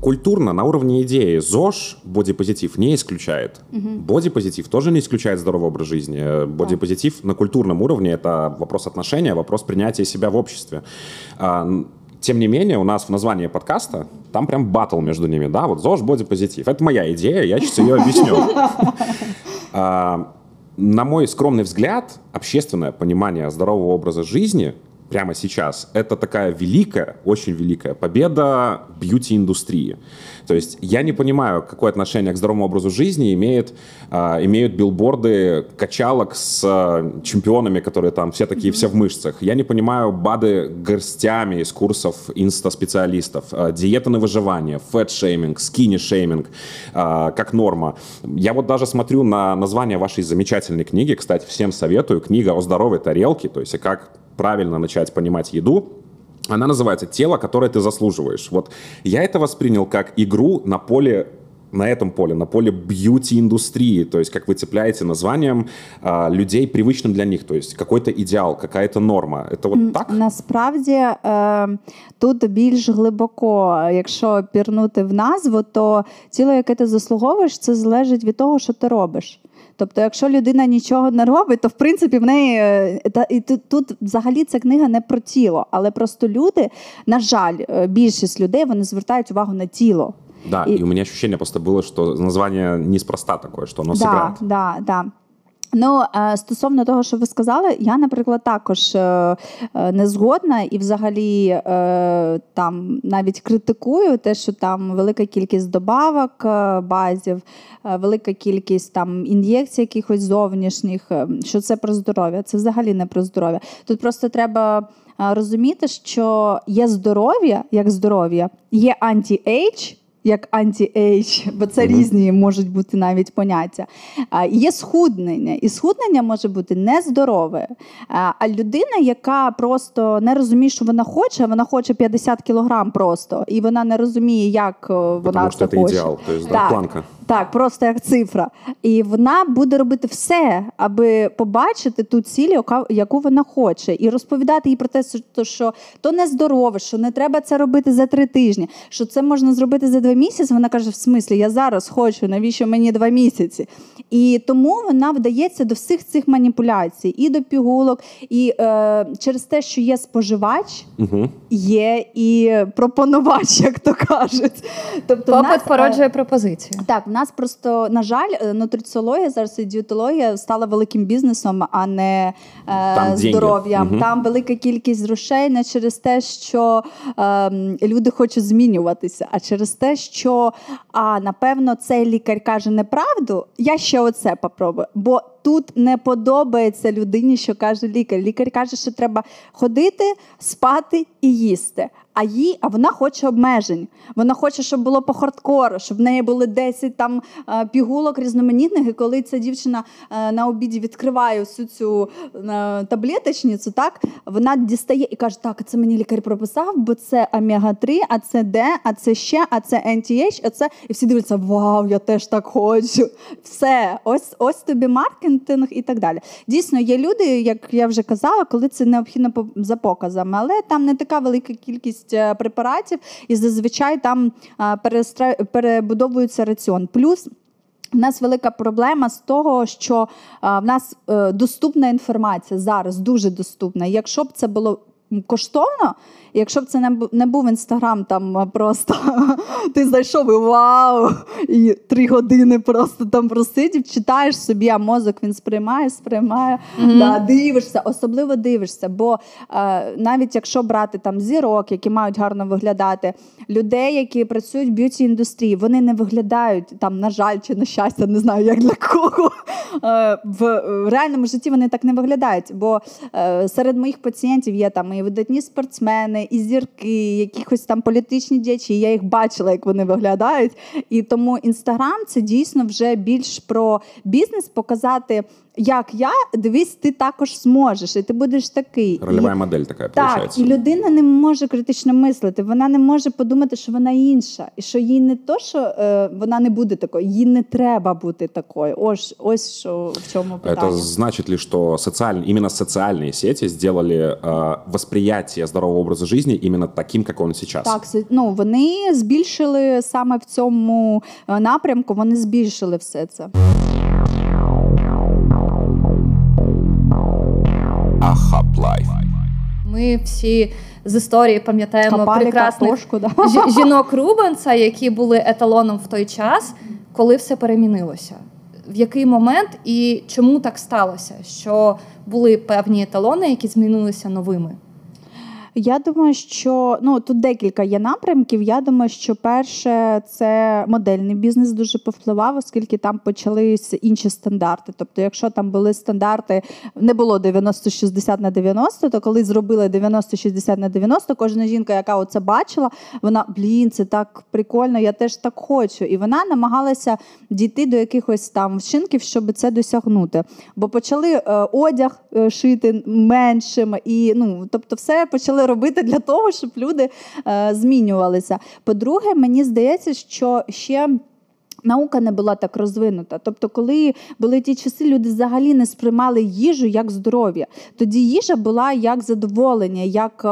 Культурно, на уровне идеи, ЗОЖ бодипозитив не исключает. Угу. Бодипозитив тоже не исключает здоровый образ жизни. Бодипозитив да. на культурном уровне – это вопрос отношения, вопрос принятия себя в обществе. А, тем не менее, у нас в названии подкаста там прям батл между ними, да, вот ЗОЖ, бодипозитив. Это моя идея, я сейчас ее объясню. *laughs* А, на мой скромный взгляд, общественное понимание здорового образа жизни – прямо сейчас, это такая великая, очень великая победа бьюти-индустрии. То есть я не понимаю, какое отношение к здоровому образу жизни имеет, э, имеют билборды качалок с э, чемпионами, которые там все такие, все в мышцах. Я не понимаю БАДы горстями из курсов инста-специалистов, э, диета на выживание, фэт-шейминг, скини-шейминг, э, как норма. Я вот даже смотрю на название вашей замечательной книги, кстати, всем советую, книга о здоровой тарелке, то есть как правильно начать понимать еду, она называется «Тело, которое ты заслуживаешь». Вот я это воспринял как игру на поле на этом поле, на поле бьюти-индустрии, то есть как вы цепляете названием а, людей привычным для них, то есть какой-то идеал, какая-то норма. Это вот так? Насправді е, тут більш глибоко, якщо пірнути в назву, то тіло, яке ти заслуговуєш, це залежить від того, що ти робиш. Тобто, якщо людина нічого не робить, то в принципі в неї е, та і тут, тут взагалі ця книга не про тіло, але просто люди, на жаль, е, більшість людей вони звертають увагу на тіло. Да, и, и у меня ощущение просто было, что название неспроста такое, что оно да, сыграет. Да, да. Ну, е, стосовно того, що ви сказали, я, наприклад, також е, не згодна і, взагалі, там навіть критикую те, що там велика кількість добавок, БАДів, велика кількість там ін'єкцій, якихось зовнішніх, що це про здоров'я. Це взагалі не про здоров'я. Тут просто треба розуміти, що є здоров'я як здоров'я, є anti-age, як anti-age, бо це mm-hmm. різні можуть бути навіть поняття. А, Є схуднення, і схуднення може бути нездорове. А, а людина, яка просто не розуміє, що вона хоче, вона хоче 50 кілограм просто, і вона не розуміє, як вона Потому це хоче. ідеал, тобто так, планка. Так, просто як цифра. І вона буде робити все, аби побачити ту ціль, яку вона хоче, і розповідати їй про те, що то не здорове, що не треба це робити за три тижні, що це можна зробити за два місяці. Вона каже: в смислі, я зараз хочу, навіщо мені два місяці? І тому вона вдається до всіх цих маніпуляцій, і до пігулок, і е, через те, що є споживач, угу. є і пропонувач, як то кажуть. Тобто Попит нас, породжує пропозицію. Так, в нас просто, на жаль, е, нутриціологія, зараз і дієтологія стала великим бізнесом, а не е, здоров'ям. Угу. Там велика кількість грошей не через те, що е, люди хочуть змінюватися, а через те, що а, напевно цей лікар каже неправду. Я ще оце попробую. Бо тут не подобається людині, що каже лікар. Лікар каже, що треба ходити, спати і їсти. А їй, а вона хоче обмежень. Вона хоче, щоб було по хардкору, щоб в неї були 10 там е, пігулок різноманітних. І коли ця дівчина е, на обіді відкриває всю цю е, таблеточницю, так вона дістає і каже: Так, це мені лікар прописав, бо це омега 3 а це Д, а це ще, а це NTH, а це і всі дивляться, вау, я теж так хочу. Все, ось ось тобі маркетинг і так далі. Дійсно, є люди, як я вже казала, коли це необхідно за показами, але там не така велика кількість е, препаратів, і зазвичай там е, перебудовується раціон. Плюс у нас велика проблема з того, що в нас е, доступна інформація зараз дуже доступна. Якщо б це було коштовно, якщо б це не був інстаграм, там просто *laughs* ти зайшов і вау! І три години просто там просидів, читаєш собі, а мозок він сприймає, сприймає, mm-hmm. да, дивишся, особливо дивишся. Бо е, навіть якщо брати там зірок, які мають гарно виглядати, людей, які працюють в б'юті індустрії, вони не виглядають там, на жаль, чи на щастя, не знаю, як для кого. *laughs* Е, в реальному житті вони так не виглядають. Бо е, серед моїх пацієнтів є там і видатні спортсмени і зірки, якихось там політичні діячі. Я їх бачила, як вони виглядають. І тому інстаграм це дійсно вже більш про бізнес показати як я, дивись, ти також зможеш, і ти будеш такий. Рольова модель така, Так, і людина не може критично мислити, вона не може подумати, що вона інша, і що їй не то, що е, вона не буде такою, їй не треба бути такою. Ось ось що в чому питання. Это значит ли, что социальные, именно социальные сети сделали э, восприятие здорового образу жизни именно таким, как он сейчас? Так, ну вони збільшили саме в цьому е, напрямку, вони збільшили все це. Ахап Life. Ми всі з історії пам'ятаємо прекрасних картошку, да. жінок Рубенса, які були еталоном в той час, коли все перемінилося. В який момент і чому так сталося? Що були певні еталони, які змінилися новими? Я думаю, що ну тут декілька є напрямків. Я думаю, що перше це модельний бізнес дуже повпливав, оскільки там почались інші стандарти. Тобто, якщо там були стандарти, не було 90-60 на 90, то коли зробили 90-60 на 90, кожна жінка, яка оце бачила, вона блін, це так прикольно, я теж так хочу. І вона намагалася дійти до якихось там вчинків, щоб це досягнути. Бо почали е, одяг е, шити меншим, і ну тобто, все почали робити для того, щоб люди е, змінювалися. По-друге, мені здається, що ще. Наука не була так розвинута. Тобто, коли були ті часи, люди взагалі не сприймали їжу як здоров'я. Тоді їжа була як задоволення, як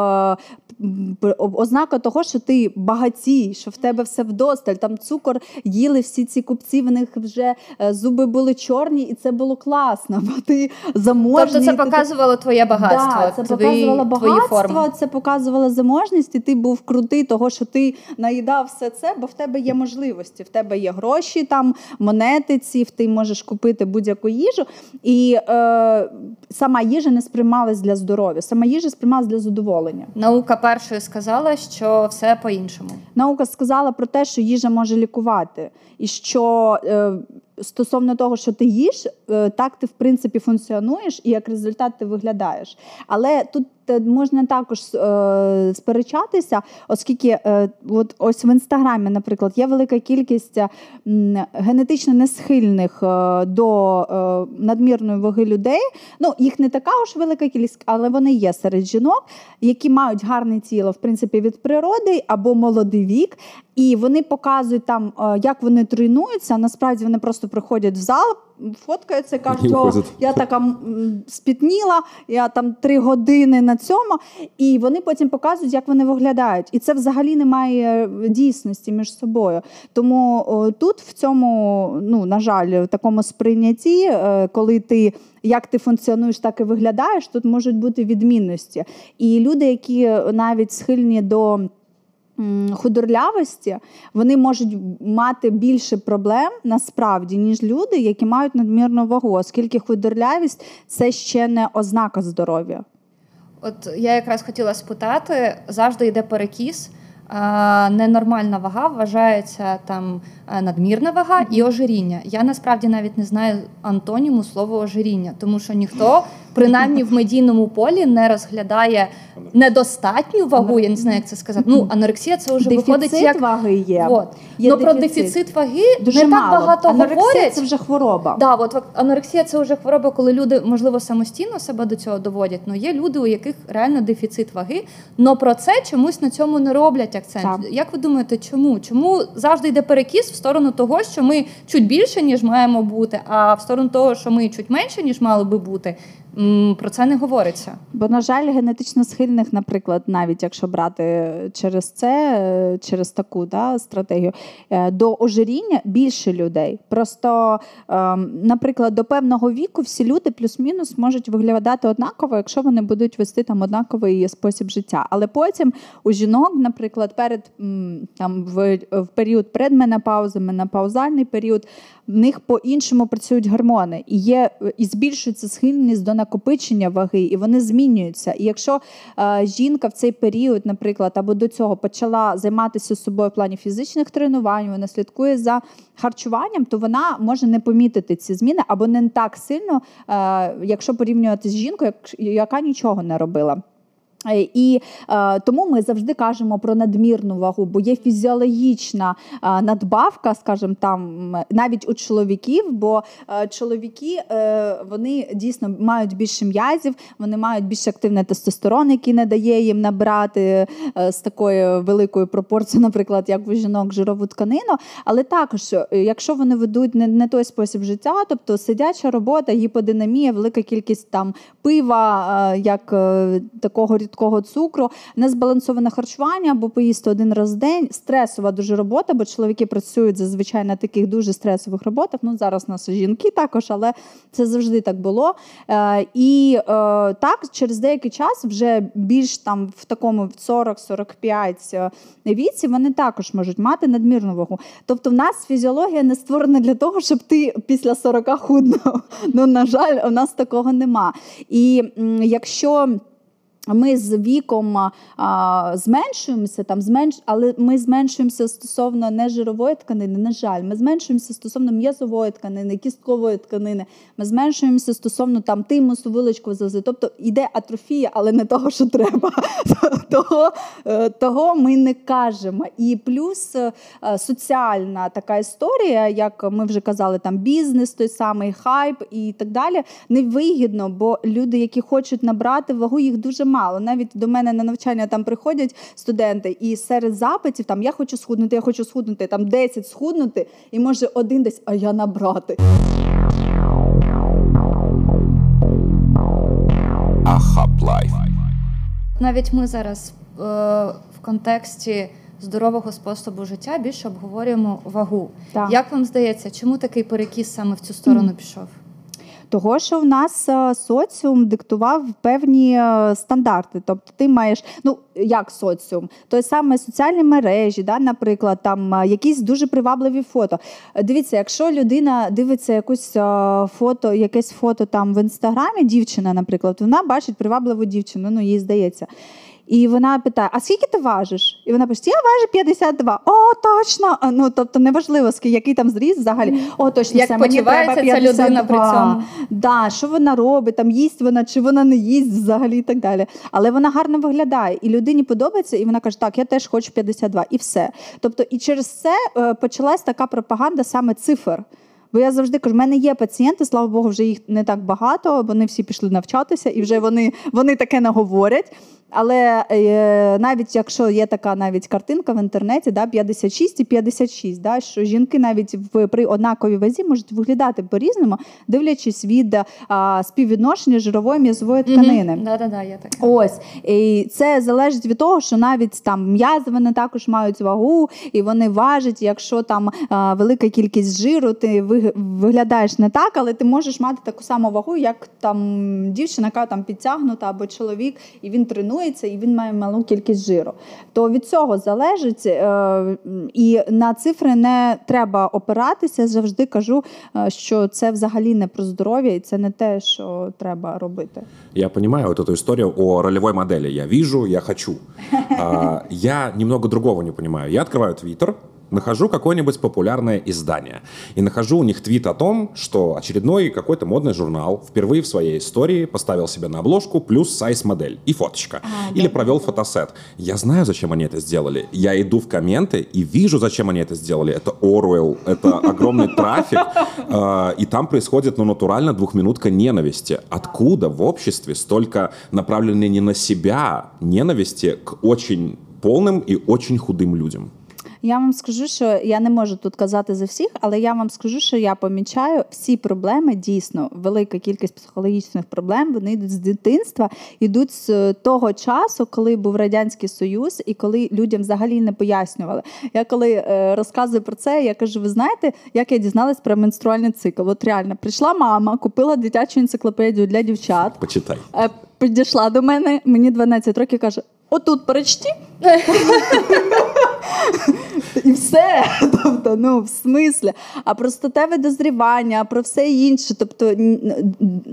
ознака того, що ти багатій, що в тебе все вдосталь. Там цукор їли всі ці купці, в них вже е, зуби були чорні, і це було класно. *laughs* Бо ти заможний. Тобто це показувало твоє багатство. Да, це твої, показувало багатство, це показувало заможність, і ти був крутий, того що ти наїдав все це, бо в тебе є можливості. В тебе є гроші, там монети ці, ти можеш купити будь-яку їжу. І е, сама їжа не сприймалась для здоров'я, сама їжа сприймалась для задоволення. Наука першою сказала, що все по-іншому. Наука сказала про те, що їжа може лікувати, і що е, стосовно того, що ти їш, е, так ти в принципі функціонуєш і як результат ти виглядаєш. Але тут можна також е, сперечатися, оскільки е, от ось в інстаграмі, наприклад, є велика кількість е, генетично несхильних е, до е, надмірної ваги людей. Ну, їх не така ж велика кількість, але вони є серед жінок, які мають гарне тіло, в принципі, від природи або молодий вік. І вони показують там, як вони тренуються. Насправді вони просто приходять в зал, фоткаються, кажуть, о, я така спітніла, я там три години на цьому. І вони потім показують, як вони виглядають. І це взагалі не має дійсності між собою. Тому о, тут в цьому, ну на жаль, в такому сприйнятті, е, коли ти. Як ти функціонуєш, так і виглядаєш, тут можуть бути відмінності. І люди, які навіть схильні до худорлявості, вони можуть мати більше проблем насправді, ніж люди, які мають надмірну вагу, оскільки худорлявість це ще не ознака здоров'я. От я якраз хотіла спитати, завжди йде перекіс. Ненормальна вага вважається там надмірна вага і ожиріння. Я насправді навіть не знаю антоніму слова ожиріння, тому що ніхто принаймні в медійному полі не розглядає недостатню вагу. Я не знаю, як це сказати. Ну анорексія це вже дефіцит виходить як ваги є. От. є Но про дефіцит ваги Дуже не мало. так багато анорексія говорять. Це вже хвороба. Да, от анорексія це вже хвороба, коли люди можливо самостійно себе до цього доводять. але є люди, у яких реально дефіцит ваги. Но про це чомусь на цьому не роблять акцент. Так. Як ви думаєте, чому? Чому завжди йде перекіс в сторону того, що ми чуть більше ніж маємо бути, а в сторону того, що ми чуть менше ніж мали би бути? Про це не говориться. Бо, на жаль, генетично схильних, наприклад, навіть якщо брати через це, е, через таку да, стратегію, е, до ожиріння більше людей. Просто, ем, наприклад, до певного віку всі люди плюс-мінус можуть виглядати однаково, якщо вони будуть вести там однаковий спосіб життя. Але потім у жінок, наприклад, перед там в, в період предменопаузи, менопаузальний період, в них по-іншому працюють гормони і є і збільшується схильність до накопичення ваги, і вони змінюються. І якщо е, жінка в цей період, наприклад, або до цього почала займатися собою в плані фізичних тренувань, вона слідкує за харчуванням, то вона може не помітити ці зміни або не так сильно, е, якщо порівнювати з жінкою, яка нічого не робила. Е, і е, тому ми завжди кажемо про надмірну вагу, бо є фізіологічна е, надбавка, скажімо, там навіть у чоловіків, бо е, чоловіки е, вони дійсно мають більше м'язів, вони мають більш активний тестостерон, який не дає їм набрати е, з такою великою пропорцією, наприклад, як у жінок жирову тканину. Але також, якщо вони ведуть не, не той спосіб життя, тобто сидяча робота, гіподинамія, велика кількість там пива, як такого рідкого цукру, незбалансоване харчування або поїсти один раз в день, стресова дуже робота, бо чоловіки працюють зазвичай на таких дуже стресових роботах. Ну зараз у нас жінки також, але це завжди так було. Е, і е, так, через деякий час, вже більш там в такому 40-45 е, віці, вони також можуть мати надмірну вагу. Тобто, в нас фізіологія не створена для того, щоб ти після 40 худнув. *laughs* Ну, на жаль, у нас такого нема. І якщо ми з віком а, зменшуємося, там зменш... але ми зменшуємося стосовно не жирової тканини, на жаль, ми зменшуємося стосовно м'язової тканини, кісткової тканини, ми зменшуємося стосовно там тимусу, вилочку зази. Тобто йде атрофія, але не того, що треба. *laughs* Того е, того ми не кажемо. І плюс е, соціальна така історія, як ми вже казали, там бізнес, той самий хайп і так далі, невигідно, бо люди, які хочуть набрати вагу, їх дуже мало мало. Навіть до мене на навчання там приходять студенти, і серед запитів там я хочу схуднути, я хочу схуднути, там 10 схуднути, і може один десь, а я набрати. Ахаплайф. Навіть ми зараз е, в контексті здорового способу життя більше обговорюємо вагу. Так. Як вам здається, чому такий перекіс саме в цю сторону *clears throat* пішов? Того, що в нас е, соціум диктував певні е, стандарти. Тобто ти маєш, ну як соціум, той саме соціальні мережі, да, наприклад, там е, якісь дуже привабливі фото. Дивіться, якщо людина дивиться якусь фото, якесь фото там в інстаграмі, дівчина, наприклад, вона бачить привабливу дівчину, ну їй здається. І вона питає: А скільки ти важиш? І вона пише, я важу 52. О, точно! Ну тобто неважливо, який там зріст взагалі. О, точно Як все, мені треба 52. ця людина при цьому. Да, Що вона робить, там їсть вона, чи вона не їсть взагалі і так далі. Але вона гарно виглядає, і людині подобається, і вона каже, так, я теж хочу 52, і все. Тобто, і через це е, почалась така пропаганда саме цифр. Бо я завжди кажу, в мене є пацієнти, слава Богу, вже їх не так багато, вони всі пішли навчатися, і вже вони, вони таке не говорять. Але е, навіть якщо є така навіть картинка в інтернеті, да, 56 і 56, да, що жінки навіть в при однаковій вазі можуть виглядати по-різному, дивлячись від а, співвідношення жирової м'язової тканини. Mm-hmm. Да-да-да, я так. Ось і це залежить від того, що навіть там м'язи вони також мають вагу, і вони важать. Якщо там а, велика кількість жиру, ти виглядаєш не так, але ти можеш мати таку саму вагу, як там дівчина, яка там підтягнута або чоловік, і він тренує тренується і він має малу кількість жиру. То від цього залежить, е, і на цифри не треба опиратися. Завжди кажу, е, що це взагалі не про здоров'я, і це не те, що треба робити. Я розумію вот эту историю о ролевой модели. Я вижу, я хочу. Я немного другого не понимаю. Я открываю Твиттер, нахожу какое-нибудь популярное издание и нахожу у них твит о том, что очередной какой-то модный журнал впервые в своей истории поставил себе на обложку плюс сайз-модель и фоточка. А, Или да, провел да. фотосет. Я знаю, зачем они это сделали. Я иду в комменты и вижу, зачем они это сделали. Это Оруэлл, это *laughs* огромный трафик, а, и там происходит, ну, натурально двухминутка ненависти. Откуда в обществе столько направленной не на себя ненависти к очень полным и очень худым людям? Я вам скажу, що я не можу тут казати за всіх, але я вам скажу, що я помічаю всі проблеми дійсно, велика кількість психологічних проблем. Вони йдуть з дитинства, йдуть з того часу, коли був радянський союз, і коли людям взагалі не пояснювали. Я коли е, розказую про це, я кажу: ви знаєте, як я дізналась про менструальний цикл? От реально прийшла мама, купила дитячу енциклопедію для дівчат. Почитай. Е, підійшла до мене, мені 12 років каже: отут перечті. І все. Тобто, ну, в смислі. А про статеве дозрівання, про все інше. Тобто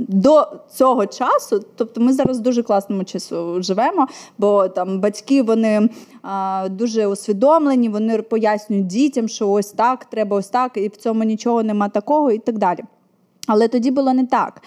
до цього часу, тобто ми зараз в дуже класному часу живемо, бо там батьки вони а, дуже усвідомлені, вони пояснюють дітям, що ось так, треба ось так, і в цьому нічого нема такого, і так далі. Але тоді було не так.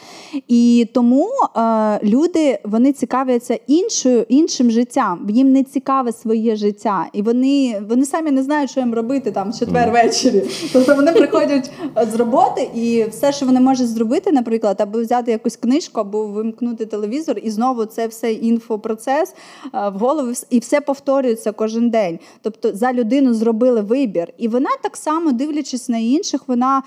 І тому е, люди вони цікавляться іншою, іншим життям. Їм не цікаве своє життя. І вони вони самі не знають, що їм робити там в четвер ввечері. Тобто вони приходять е, з роботи, і все, що вони можуть зробити, наприклад, або взяти якусь книжку, або вимкнути телевізор, і знову це все інфопроцес е, в голову, і все повторюється кожен день. Тобто за людину зробили вибір. І вона так само, дивлячись на інших, вона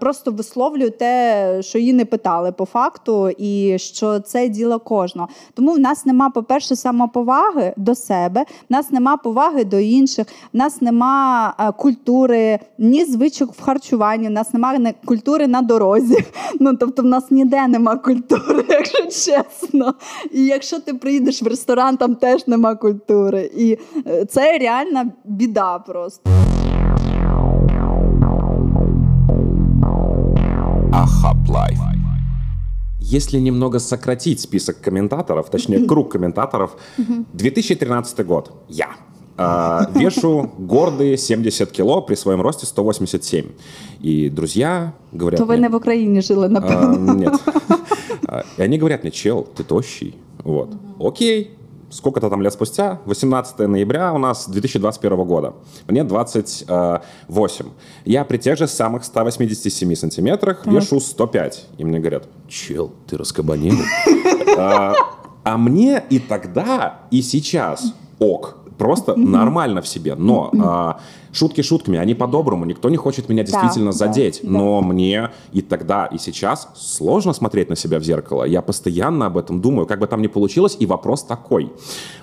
просто висловлює те що її не питали по факту, і що це діло кожного. Тому в нас нема, по-перше, самоповаги до себе, в нас нема поваги до інших, в нас нема е, культури, ні звичок в харчуванні, в нас немає культури на дорозі. *laughs* Ну тобто, в нас ніде нема культури, *laughs* якщо чесно. І якщо ти приїдеш в ресторан, там теж нема культури. І е, це реальна біда просто. Если немного сократить список комментаторов, точнее *laughs* круг комментаторов, 2013 год. Я. Uh, вешу гордые 70 кило при своем росте 187. И друзья говорят... То мне, не в Украине жили, а, Uh, нет. *laughs* И они говорят мне, чел, ты тощий. Вот. Окей. Сколько-то там лет спустя, 18 ноября у нас 2021 года. Мне 28. Я при тех же самых 187 сантиметрах вешу 105. И мне говорят, чел, ты раскабанил. *laughs* А, А мне и тогда, и сейчас ок. Просто нормально в себе. Но а, шутки шутками, они по-доброму. Никто не хочет меня действительно да, задеть. да. Но мне и тогда, и сейчас сложно смотреть на себя в зеркало. Я постоянно об этом думаю, как бы там ни получилось. И вопрос такой.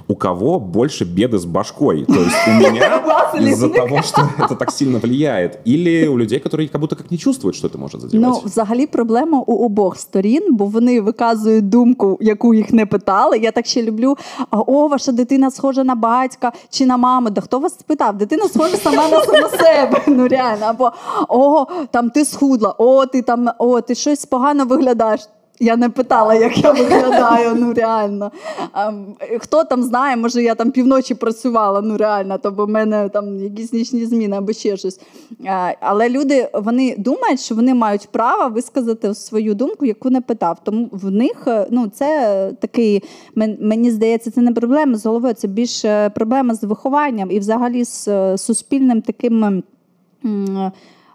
У кого больше беды с башкой? То есть у меня *laughs* из-за того, что это так сильно влияет? Или у людей, которые как будто как не чувствуют, что это может задевать? Ну, взагалі, проблема у обох сторін, бо вони виказують думку, яку їх не питали. Я так ще люблю. а, О, ваша дитина схожа на батька чи на маму. Да хто вас спитав? Дитина схожа сама на саму себе. Ну реально. Або о, там ти схудла, о, ти там, о, ти щось погано виглядаєш. Я не питала, як я виглядаю, ну реально. А, хто там знає, може я там півночі працювала, ну реально, то в мене там якісь нічні зміни або ще щось. А, але люди вони думають, що вони мають право висказати свою думку, яку не питав. Тому в них е, ну, це такий, мені здається, це не проблема з головою, це більше проблема з вихованням і взагалі з е, суспільним таким. ем,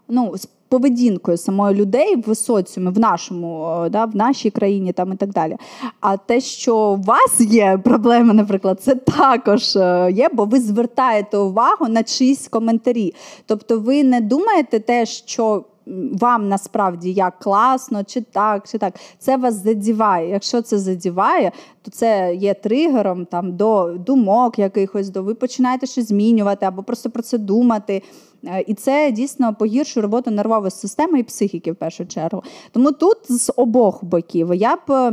ну, поведінкою самої людей в соціумі, в нашому, да, в нашій країні там і так далі. А те, що у вас є проблеми, наприклад, це також е, є, бо ви звертаєте увагу на чиїсь коментарі. Тобто ви не думаєте те, що. Вам насправді як класно, чи так, чи так. Це вас задіває. Якщо це задіває, то це є тригером там, до думок якихось, до ви починаєте щось змінювати або просто про це думати. Е, І це дійсно погіршує роботу нервової системи і психіки в першу чергу. Тому тут з обох боків я б.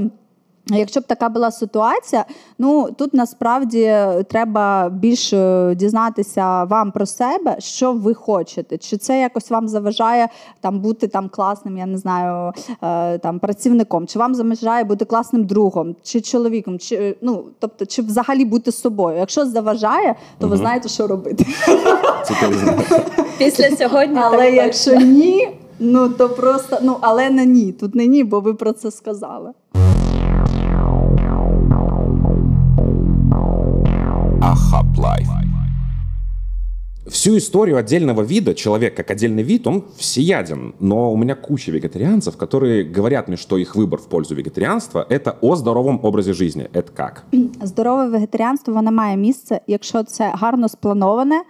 Е, Якщо б така була ситуація, ну тут насправді треба більше дізнатися вам про себе, що ви хочете. Чи це якось вам заважає там бути там класним, я не знаю, е, там працівником, чи вам заважає бути класним другом, чи чоловіком, чи ну тобто, чи взагалі бути собою. Якщо заважає, то ви знаєте, що робити. Після сьогодні Але якщо ні, ну то просто ну але не ні. Тут не ні, бо ви про це сказали. Всю историю отдельного вида, человек как отдельный вид, он всеяден. Но у меня куча вегетарианцев, которые говорят мне, что их выбор в пользу вегетарианства – это о здоровом образе жизни. Это как? Здорове вегетаріанство воно має місце, якщо це гарно сплановане, здор... е,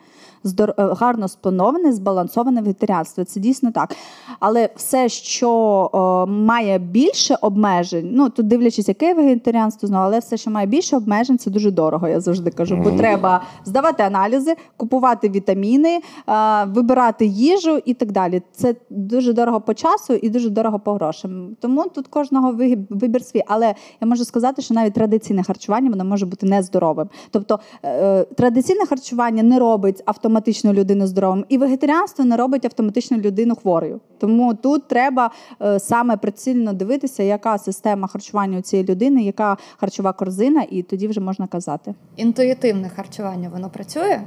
гарно сплановане, збалансоване вегетаріанство. Це дійсно так. Але все, що е, має більше обмежень, ну тут дивлячись, яке вегетаріанство знову, але все, що має більше обмежень, це дуже дорого. Я завжди кажу. Бо треба здавати аналізи, купувати вітаміни, е, вибирати їжу і так далі. Це дуже дорого по часу і дуже дорого по грошам. Тому тут кожного вибір свій. Але я можу сказати, що навіть традиційне харчування воно може бути нездоровим. Тобто е, традиційне харчування не робить автоматично людину здоровим, і вегетаріанство не робить автоматично людину хворою. Тому тут треба е, саме прицільно дивитися, яка система харчування у цієї людини, яка харчова корзина, і тоді вже можна казати. інтуїтивне харчування воно працює.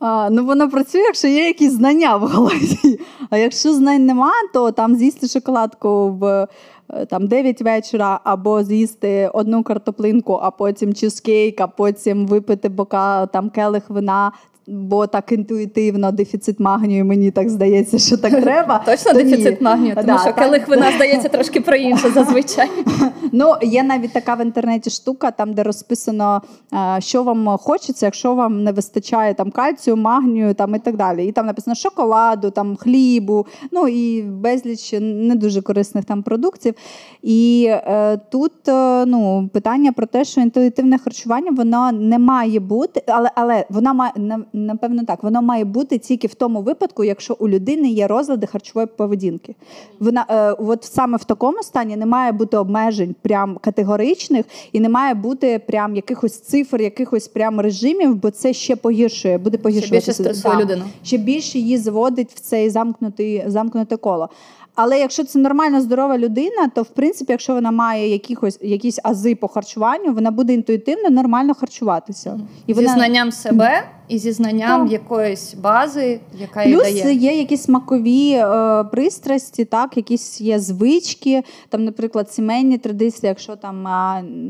А, ну воно працює, якщо є якісь знання в голові. *laughs* А якщо знань нема, то там з'їсти шоколадку в е, там 9 вечора, або з'їсти одну картоплинку, а потім чизкейк, а потім випити бока там келих вина. Бо так інтуїтивно дефіцит магнію, мені так здається, що так треба. *laughs* Точно то ні. дефіцит магнію, тому Да, що так. келих вина здається трошки про інше *laughs* зазвичай. Ну, є навіть така в інтернеті штука, там де розписано, е, що вам хочеться, якщо вам не вистачає там кальцію, магнію там і так далі. І там написано шоколаду, там хлібу, ну і безліч не дуже корисних там продуктів. І е, тут е, ну, питання про те, що інтуїтивне харчування воно не має бути, але але воно має напевно так, воно має бути тільки в тому випадку, якщо у людини є розлади харчової поведінки. Вона е, от саме в такому стані не має бути обмежень прям категоричних, і не має бути прям якихось цифр, якихось прям режимів, бо це ще погіршує, буде погіршувати більше стресує людину. Ще більше її заводить в цей замкнутий замкнуте коло. Але якщо це нормально здорова людина, то в принципі, якщо вона має якихось якісь ази по харчуванню, вона буде інтуїтивно нормально харчуватися. І вона... Зі знанням себе і зі знанням так. якоїсь бази, яка Плюс дає. є якісь смакові е, пристрасті, так, якісь є звички, там, наприклад, сімейні традиції, якщо там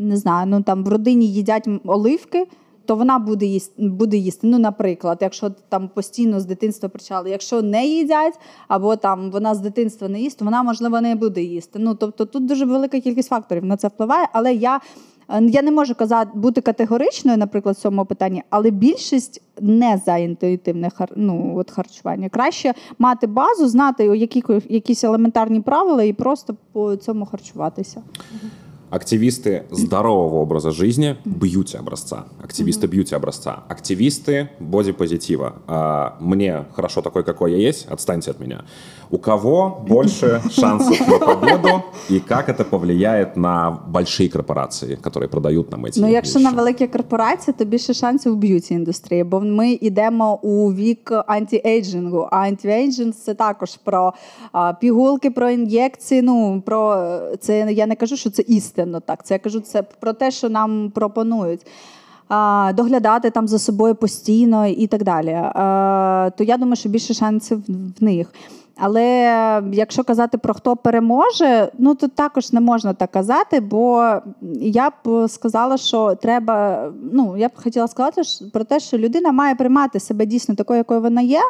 не знаю, ну там в родині їдять оливки то вона буде їсти, буде їсти. Ну, наприклад, якщо там постійно з дитинства почали, якщо не їдять, або там вона з дитинства не їсть, то вона можливо не буде їсти. Ну тобто тут дуже велика кількість факторів на це впливає, але я. Е, я не можу казати бути категоричною, наприклад, в цьому питанні, але більшість не за інтуїтивне ну, от харчування. Краще мати базу, знати які, якісь елементарні правила і просто по цьому харчуватися. Активисты здорового образа жизни, бьюти-образца. Активисты бьюти-образца. Активисты бодипозитива. А, мне хорошо такой, какой я есть, отстаньте от меня. У кого больше *laughs* шансов на победу и как это повлияет на большие корпорации, которые продают нам эти Ну, якщо на великі корпорації, то більше шансів у б'юті індустрії, бо ми йдемо у вік антиейджингу. А антиейджинг це також про а, пігулки, про ін'єкції. Ну про це я не кажу, що це істинно так. Це я кажу це про те, що нам пропонують. Доглядати там за собою постійно і так далі, то я думаю, що більше шансів в них. Але якщо казати про хто переможе, ну то також не можна так казати, бо я б сказала, що треба. Ну я б хотіла сказати про те, що людина має приймати себе дійсно такою, якою вона є.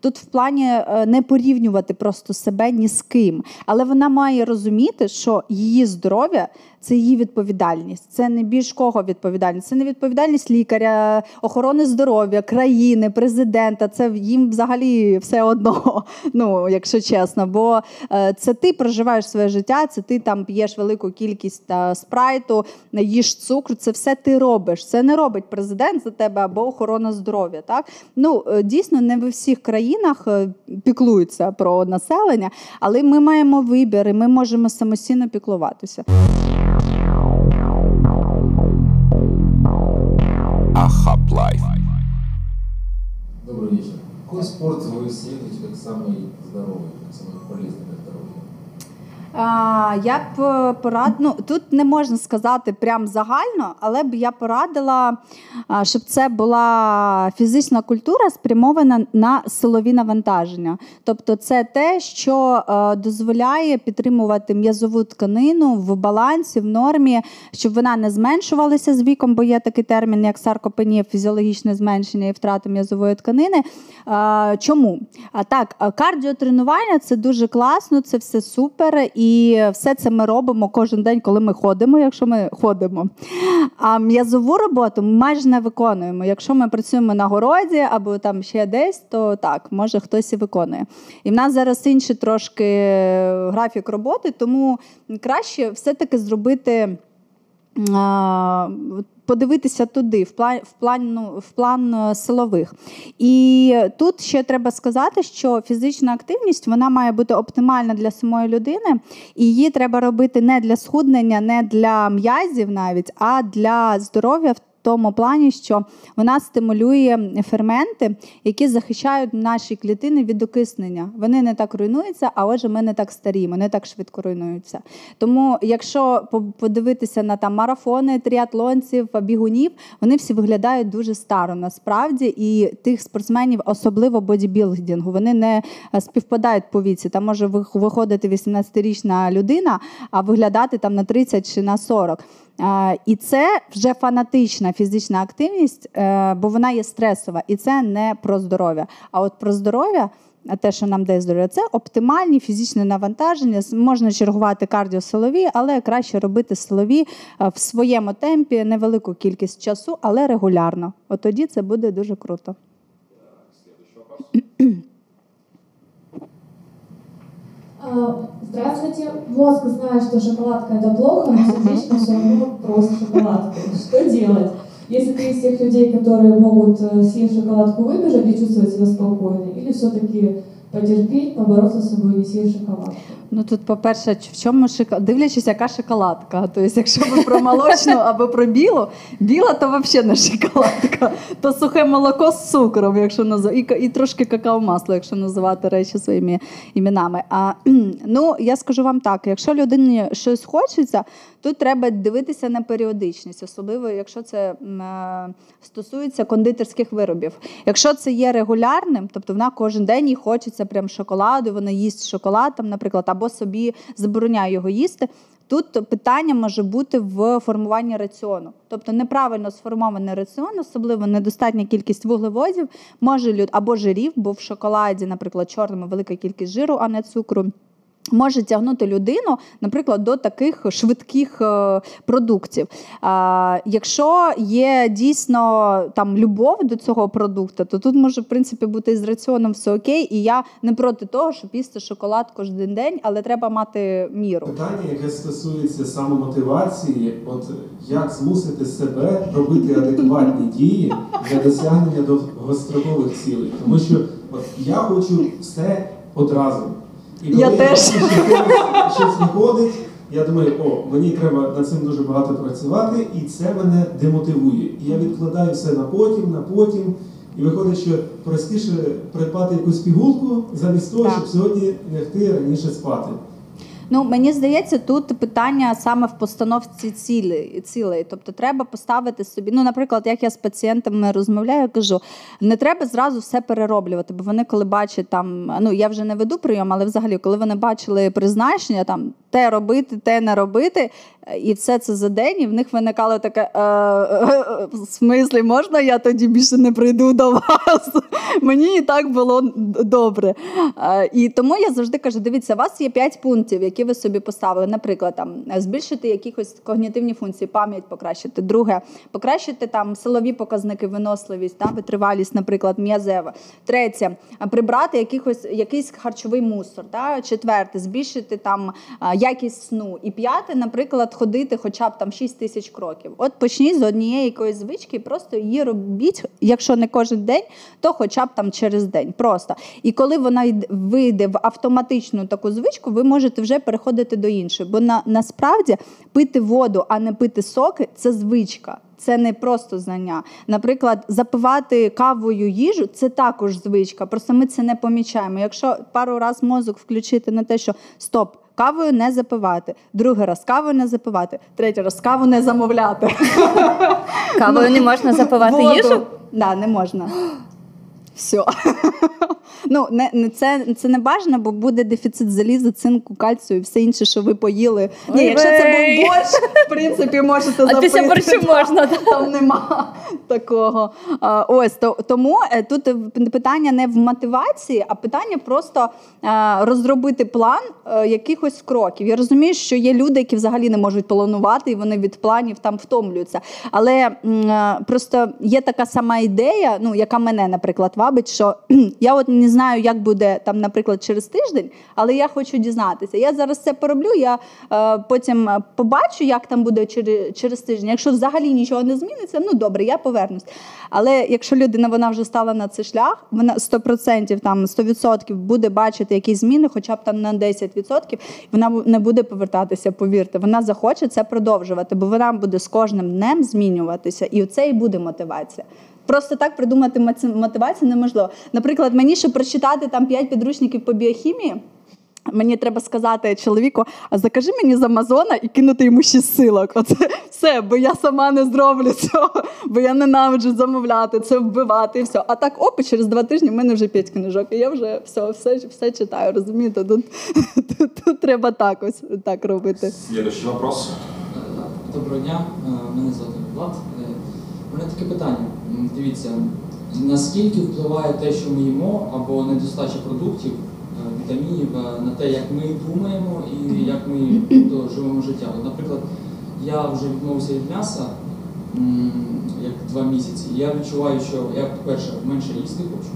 Тут в плані е, не порівнювати просто себе ні з ким, але вона має розуміти, що її здоров'я це її відповідальність. Це не більш кого відповідальність. Це не відповідальність лікаря, охорони здоров'я, країни, президента. Це їм взагалі все одно, *laughs* ну якщо чесно. Бо е, це ти проживаєш своє життя, це ти там п'єш велику кількість спрайту, їж цукру. Це все ти робиш. Це не робить президент за тебе або охорона здоров'я. Так ну е, дійсно не в всіх країнах е, піклуються про населення, але ми маємо вибір, і ми можемо самостійно піклуватися. Ахап Лайф. Добрый вечер. Какой спорт вы исследуете как самый здоровый, как самый полезный Здоровья? Я б е, порад... ну, тут не можна сказати прям загально, але б я порадила, щоб це була фізична культура, спрямована на силові навантаження. Тобто, це те, що е, дозволяє підтримувати м'язову тканину в балансі, в нормі, щоб вона не зменшувалася з віком, бо є такий термін, як саркопенія, фізіологічне зменшення і втрата м'язової тканини. Чому? А так, кардіотренування це дуже класно, це все супер. І і все це ми робимо кожен день, коли ми ходимо, якщо ми ходимо. А м'язову роботу ми майже не виконуємо. Якщо ми працюємо на городі або там ще десь, то так, може хтось і виконує. І в нас зараз інший трошки графік роботи, тому краще все-таки зробити подивитися туди, в план в план, ну, в план е, силових. І тут ще треба сказати, що фізична активність вона має бути оптимальна для самої людини, і її треба робити не для схуднення, не для м'язів навіть, а для здоров'я в тому плані, що вона стимулює ферменти, які захищають наші клітини від окиснення. Вони не так руйнуються, а отже, ми не так старіємо, не так швидко руйнуються. Тому, якщо подивитися на там марафони, тріатлонців, бігунів, вони всі виглядають дуже старо насправді, і тих спортсменів, особливо бодібілдингу, вони не е, співпадають по віці. Там може виходити 18-річна людина, а виглядати там на 30 чи на 40. І це вже фанатична фізична активність, е, бо вона є стресова, і це не про здоров'я. А от про здоров'я. А те, що нам дає здоров'я, це оптимальні фізичні навантаження. Можна чергувати кардіосилові, але краще робити силові е, в своєму темпі невелику кількість часу, але регулярно. От тоді це буде дуже круто. Здравствуйте. Мозг знает, что шоколадка это плохо, но сердечно все равно просто шоколадку. Что делать? Если ты из тех людей, которые могут э, съев шоколадку выбежать и чувствовать себя спокойно, или все-таки потерпеть, побороться с собой, не шоколадку. Ну тут, по-перше, в чому шоколад? Дивлячись, яка шоколадка. Тобто, якщо ви про молочну або про білу, біла то взагалі не шоколадка, то сухе молоко з цукром, якщо назив... і, і трошки какао-масло, якщо називати речі своїми іменами. А, ну, я скажу вам так: якщо людині щось хочеться, тут треба дивитися на періодичність, особливо якщо це е, стосується кондитерських виробів. Якщо це є регулярним, тобто вона кожен день їй хочеться прям шоколаду, вона їсть шоколад, там, наприклад, або собі забороняє його їсти. Тут питання може бути в формуванні раціону. Тобто неправильно сформований раціон, особливо недостатня кількість вуглеводів, може люд або жирів, бо в шоколаді, наприклад, чорному велика кількість жиру, а не цукру. Може тягнути людину, наприклад, до таких швидких е, продуктів. А, якщо є дійсно там любов до цього продукту, то тут може в принципі бути і з раціоном все окей. І я не проти того, щоб їсти шоколад кожен день, але треба мати міру. Питання, яке стосується самомотивації, от як змусити себе робити адекватні *laughs* дії для досягнення довгострокових цілей. Тому що от я хочу все одразу. І коли Я теж. що щось- щось виходить, я думаю, о, мені треба над цим дуже багато працювати, і це мене демотивує. І я відкладаю все на потім, на потім. І виходить, що простіше придбати якусь пігулку замість того, Так. щоб сьогодні лягти раніше спати. Ну мені здається, тут питання саме в постановці цілей. цілей. Тобто, треба поставити собі. Ну, наприклад, як я з пацієнтами розмовляю, я кажу, не треба зразу все перероблювати, бо вони, коли бачать там, ну я вже не веду прийом, але взагалі, коли вони бачили призначення, там те робити, те не робити, і все це за день, і в них виникало таке е, е, в смислі, можна я тоді більше не прийду до вас? *laughs* Мені і так було добре. Е, І тому я завжди кажу: дивіться, у вас є 5 пунктів, які ви собі поставили. Наприклад, там е, збільшити якісь когнітивні функції, пам'ять покращити. Друге, покращити там силові показники, виносливість, та, витривалість, наприклад, м'язева. Третє, е, прибрати якихось, якийсь харчовий мусор. Та. Четверте, збільшити там е, якість сну. І п'яте, наприклад, ходити хоча б там 6 тисяч кроків. От почніть з однієї якоїсь звички, просто її робіть, якщо не кожен день, то хоча б там через день. Просто. І коли вона вийде в автоматичну таку звичку, ви можете вже переходити до іншої. Бо на, насправді пити воду, а не пити соки це звичка. Це не просто знання. Наприклад, запивати кавою їжу це також звичка. Просто ми це не помічаємо. Якщо пару раз мозок включити на те, що стоп, кавою не запивати, другий раз кавою не запивати, третій раз каву не замовляти. Кавою не можна запивати їжу? Да, не можна. Все. *laughs* Ну, не, не, це, це не бажано, бо буде дефіцит заліза, цинку, кальцію і все інше, що ви поїли. Ні, якщо це був борщ, в принципі, можете А після борщу можна. Там нема такого. А, ось то, тому е, тут е, питання не в мотивації, а питання просто е, розробити план е, якихось кроків. Я розумію, що є люди, які взагалі не можуть планувати, і вони від планів там втомлюються. Але е, просто є така сама ідея, ну яка мене, наприклад, вабить, що *clears throat* я от не знаю, як буде там, наприклад, через тиждень, але я хочу дізнатися. Я зараз це пороблю. Я е, потім е, побачу, як там буде через, через тиждень. Якщо взагалі нічого не зміниться, ну добре, я повернусь. Але якщо людина вона вже стала на цей шлях, вона 100%, там 100% буде бачити якісь зміни, хоча б там на 10%, вона не буде повертатися, повірте. Вона захоче це продовжувати, бо вона буде з кожним днем змінюватися, і це і буде мотивація. Просто так придумати мотивацію неможливо. Наприклад, мені щоб прочитати там 5 підручників по біохімії. Мені треба сказати чоловіку, а закажи мені з Амазона і кинути йому шість силок. Оце все, бо я сама не зроблю цього, бо я ненавиджу замовляти, це вбивати і все. А так, оп, через два тижні в мене вже п'ять книжок, і я вже все, все, все читаю. Розумієте? Тут, *laughs* тут, тут треба так ось так робити. Следующий вопрос. Доброго дня, е, мене звати Влад. Е, У мене таке питання. Дивіться, наскільки впливає те, що ми їмо, або недостача продуктів, е, вітамінів е, на те, як ми думаємо і як ми тобто, живемо життя. От, наприклад, я вже відмовився від м'яса як два місяці. І я відчуваю, що я, по-перше, менше їсти хочу.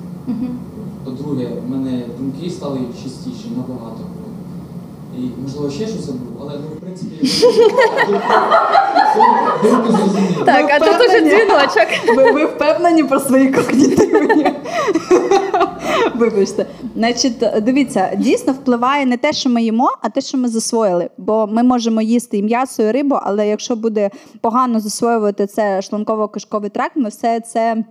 По-друге, в мене думки стали чистіші набагато. І можливо ще щось забув, але ну, в принципі. Думку зрозуміло. Так, а тут уже дзвіночок. Ви, ви впевнені про свої когнітивні? Вибачте. Значить, дивіться, дійсно впливає не те, що ми їмо, а те, що ми засвоїли. Бо ми можемо їсти і м'ясо, і рибу, але якщо буде погано засвоювати це шлунково-кишковий тракт, ми все це.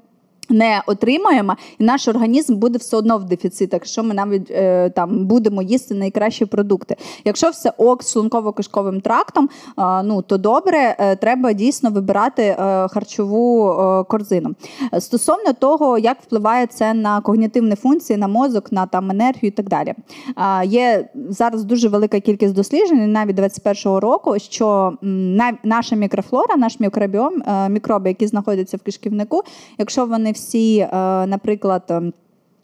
Не отримаємо, і наш організм буде все одно в дефіцитах, якщо ми навіть е, там будемо їсти найкращі продукти. Якщо все ок з шлунково-кишковим трактом, е, ну то добре, е, треба дійсно вибирати е, харчову е, корзину. Стосовно того, як впливає це на когнітивні функції, на мозок, на там енергію і так далі. Є зараз дуже велика кількість досліджень, навіть 21-го року, що м, наша мікрофлора, наш мікробіом, е, мікроби, які знаходяться в кишківнику, якщо вони всі, е, наприклад,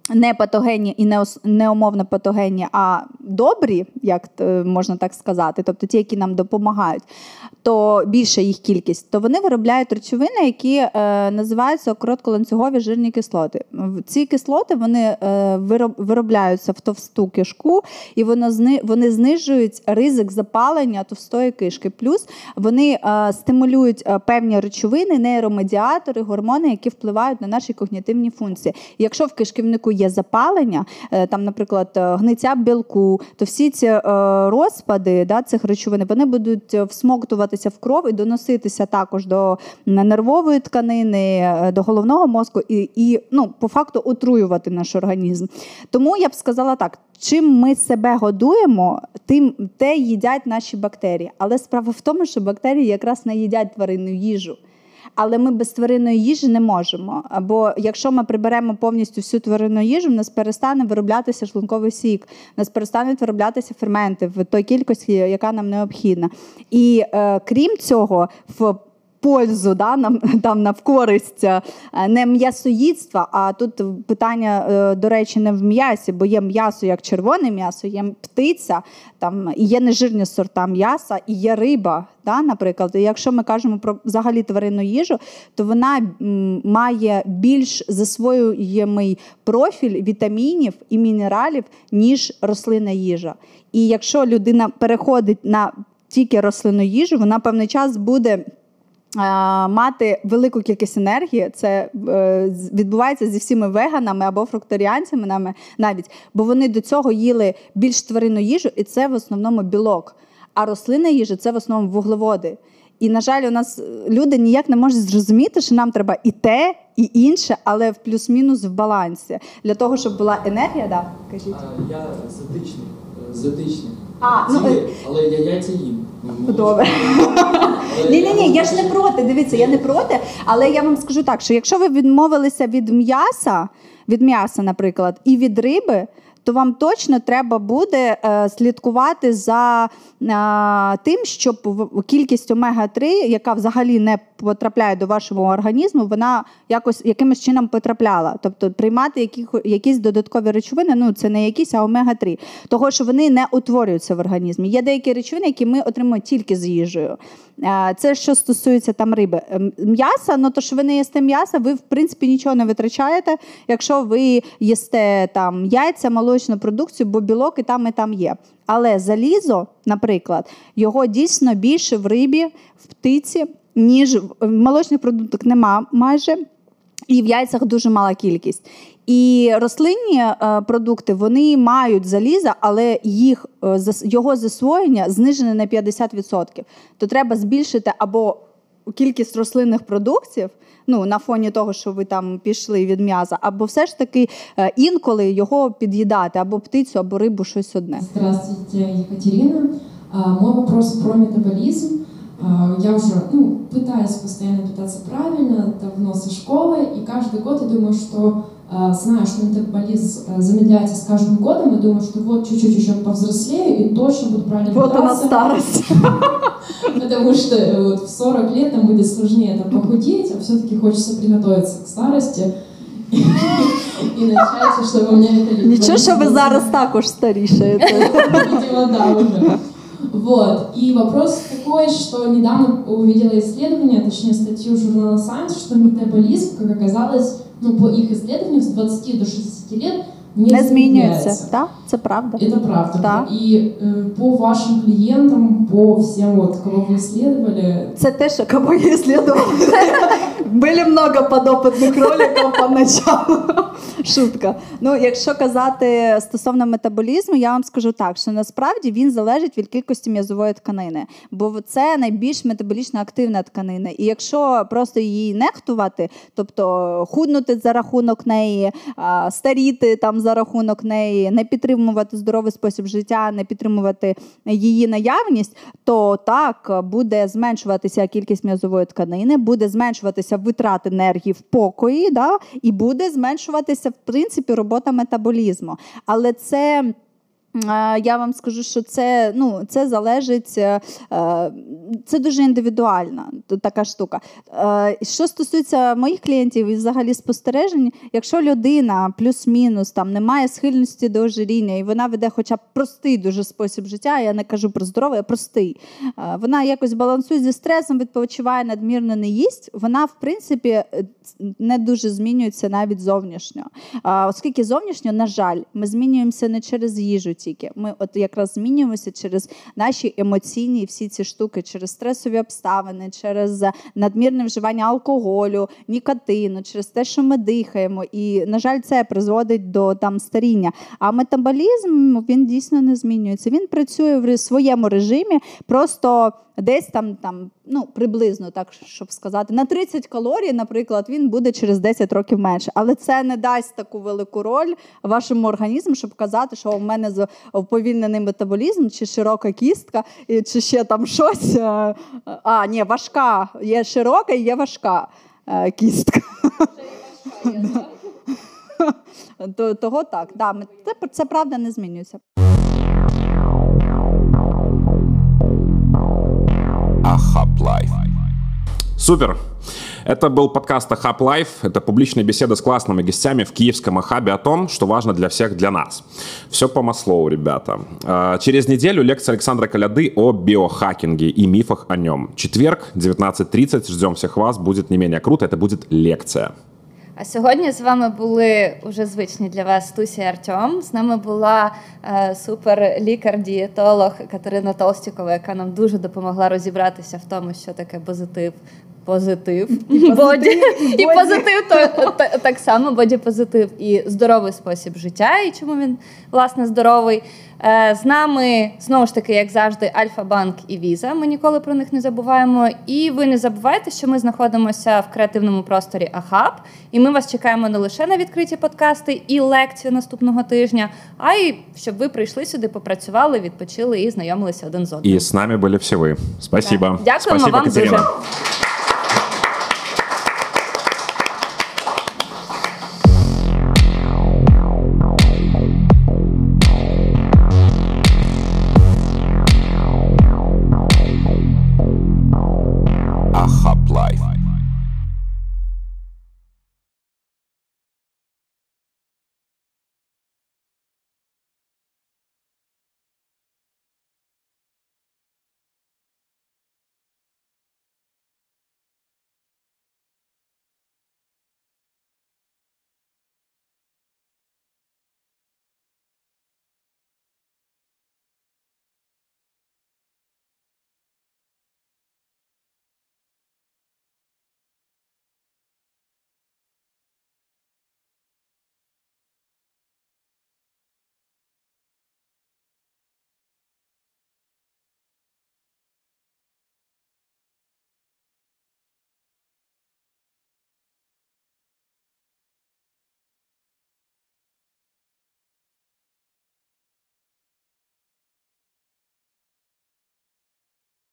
не патогенні і не, умовно патогенні, а добрі, як е, можна так сказати, тобто ті, які нам допомагають, то більша їх кількість, то вони виробляють речовини, які е, називаються коротколанцюгові жирні кислоти. Ці кислоти вони е, виробляються в товсту кишку, і воно зни, вони знижують ризик запалення товстої кишки. Плюс вони е, стимулюють е, певні речовини, нейромедіатори, гормони, які впливають на наші когнітивні функції. Якщо в кишківнику є запалення, е, там, наприклад, е, гниття білку, то всі ці е, розпади да, цих речовин вони будуть всмоктуватися в кров і доноситися також до нервової тканини, до головного мозку і, і ну, по факту отруювати наш організм. Тому я б сказала так. Чим ми себе годуємо, тим те їдять наші бактерії. Але справа в тому, що бактерії якраз не їдять тваринну їжу. Але ми без тваринної їжі не можемо. Або якщо ми приберемо повністю всю тваринну їжу, в нас перестане вироблятися шлунковий сік, в нас перестануть вироблятися ферменти в той кількості, яка нам необхідна. І е, крім цього, в пользу, да, нам *laughs* там на користь е, не м'ясоїдства, а тут питання, е, до речі, не в м'ясі, бо є м'ясо як червоне м'ясо, є птиця, там і є нежирні сорта м'яса, і є риба. Да, наприклад, І якщо ми кажемо про взагалі тваринну їжу, то вона має більш засвоюємий профіль вітамінів і мінералів, ніж рослинна їжа. І якщо людина переходить на тільки рослинну їжу, вона певний час буде. А, Мати велику кількість енергії, це е, відбувається зі всіма веганами або фрукторіанцями нами навіть, бо вони до цього їли більш тваринну їжу, і це в основному білок. А рослинна їжа це в основному вуглеводи. І, на жаль, у нас е, люди ніяк не можуть зрозуміти, що нам треба і те, і інше, але в плюс-мінус в балансі. Для того, щоб була енергія, да, кажіть. А, Я з етичних, е, з етичних А, ну, е- але я яйця їм. Добре. *laughs* Ні, ні, ні, я ж не проти. Дивіться, я не проти. Але я вам скажу так, що якщо ви відмовилися від м'яса, від м'яса, наприклад, і від риби. То вам точно треба буде е, слідкувати за е, тим, щоб кількість омега-3, яка взагалі не потрапляє до вашого організму, вона якось якимось чином потрапляла. Тобто приймати яких, якісь додаткові речовини, ну це не якісь, а омега-3, того що вони не утворюються в організмі. Є деякі речовини, які ми отримуємо тільки з їжею. Е, Це що стосується там риби. М'яса, ну то що ви не їсте м'яса, ви в принципі нічого не витрачаєте, якщо ви їсте там яйця, молочну продукцію, бо білок і там, і там є. Але залізо, наприклад, його дійсно більше в рибі, в птиці, ніж в в молочних продуктах нема майже. І в яйцях дуже мала кількість. І рослинні е, продукти вони мають заліза, але їх е, його засвоєння знижене на 50%. То треба збільшити або кількість рослинних продуктів, ну на фоні того, що ви там пішли від м'яса, або все ж таки е, інколи його під'їдати, або птицю, або рибу, щось одне. Здравствуйте, Екатерина. Мой вопрос про метаболизм. А, Я уже ну, пытаюсь постоянно питаться правильно, давно со школы, и каждый год я думаю, что а, знаю, что метаболизм а, замедляется с каждым годом, и думаю, что вот чуть-чуть еще повзрослею и точно буду правильно Вот она питаться. старость. *laughs* Потому что э, вот в 40 лет нам будет сложнее там похудеть, а все-таки хочется приготовиться к старости *laughs* и начать, чтобы у меня это Нічого, що ви зараз також старішаєте. *laughs* Видимо, да, уже. Вот. И вопрос такой, что недавно увидела исследование, точнее статью журнала Science, что метаболизм, как оказалось, ну, по их исследованию, с 20 до 60 лет не, Не змінюється. замедляется. Так, це правда. Это правда. Да. И э, по вашим клиентам, по всем, вот, кого вы исследовали, Це те, що кого я исследовала. *laughs* Были много подопытных роликов поначалу. Шутка. Ну, якщо казати стосовно метаболізму, я вам скажу так, що насправді він залежить від кількості м'язової тканини, бо це найбільш метаболічно активна тканина. І якщо просто її нехтувати, тобто худнути за рахунок неї, старіти там за рахунок неї, не підтримувати здоровий спосіб життя, не підтримувати її наявність, то так буде зменшуватися кількість м'язової тканини, буде зменшуватися витрат енергії в покої, да, і буде зменшуватися в принципі робота метаболізму. Але це. е, Я вам скажу, що це ну це залежить, е, е, це дуже індивідуальна така штука. Що стосується моїх клієнтів і взагалі спостережень, якщо людина плюс-мінус там не має схильності до ожиріння, і вона веде хоча б простий дуже спосіб життя, я не кажу про здоровий, а простий. Вона якось балансує зі стресом, відпочиває надмірно не їсть. Вона, в принципі, не дуже змінюється навіть зовнішньо. А, Оскільки зовнішньо, на жаль, ми змінюємося не через їжу тільки. Ми от якраз змінюємося через наші емоційні всі ці штуки, через стресові обставини, через надмірне вживання алкоголю, нікотину, через те, що ми дихаємо. І, на жаль, це призводить до там старіння. А метаболізм він дійсно не змінюється. Він працює в своєму режимі, просто десь там, там ну приблизно так, щоб сказати, на 30 калорій, наприклад, він буде через 10 років менше. Але це не дасть таку велику роль вашому організму, щоб казати, що у мене з- уповільнений метаболізм, чи широка кістка, чи ще там щось. Е, А, ні, важка. Є широка і є важка е, кістка. *laughs* То- Того так, да, це, це правда не змінюється. Live. Супер! Это был подкаст Ахаб Live. Это публичная беседа с классными гостями в киевском Ахабе о том, что важно для всех, для нас. Все по маслоу, ребята. А, Через неделю лекция Александра Коляды о биохакинге и мифах о нем. Четверг, 19.30. Ждем всех вас. Будет не менее круто. Это будет лекция. А сьогодні з вами були уже звичні для вас Туся і Артем. З нами була е, супер лікар-дієтолог Катерина Толстікова, яка нам дуже допомогла розібратися в тому, що таке позитив. Позитив і боді, і позитив то, так само боді-позитив і здоровий спосіб життя, і чому він власне здоровий. Е, З нами знову ж таки, як завжди, Альфа-Банк і Віза. Ми ніколи про них не забуваємо. І ви не забувайте, що ми знаходимося в креативному просторі Ахаб, і ми вас чекаємо не лише на відкриті подкасти і лекцію наступного тижня, а й щоб ви прийшли сюди, попрацювали, відпочили і знайомилися один з одним. И с нами были все вы. Спасибо. Дякуємо Спасибо, вам Катерина. дуже.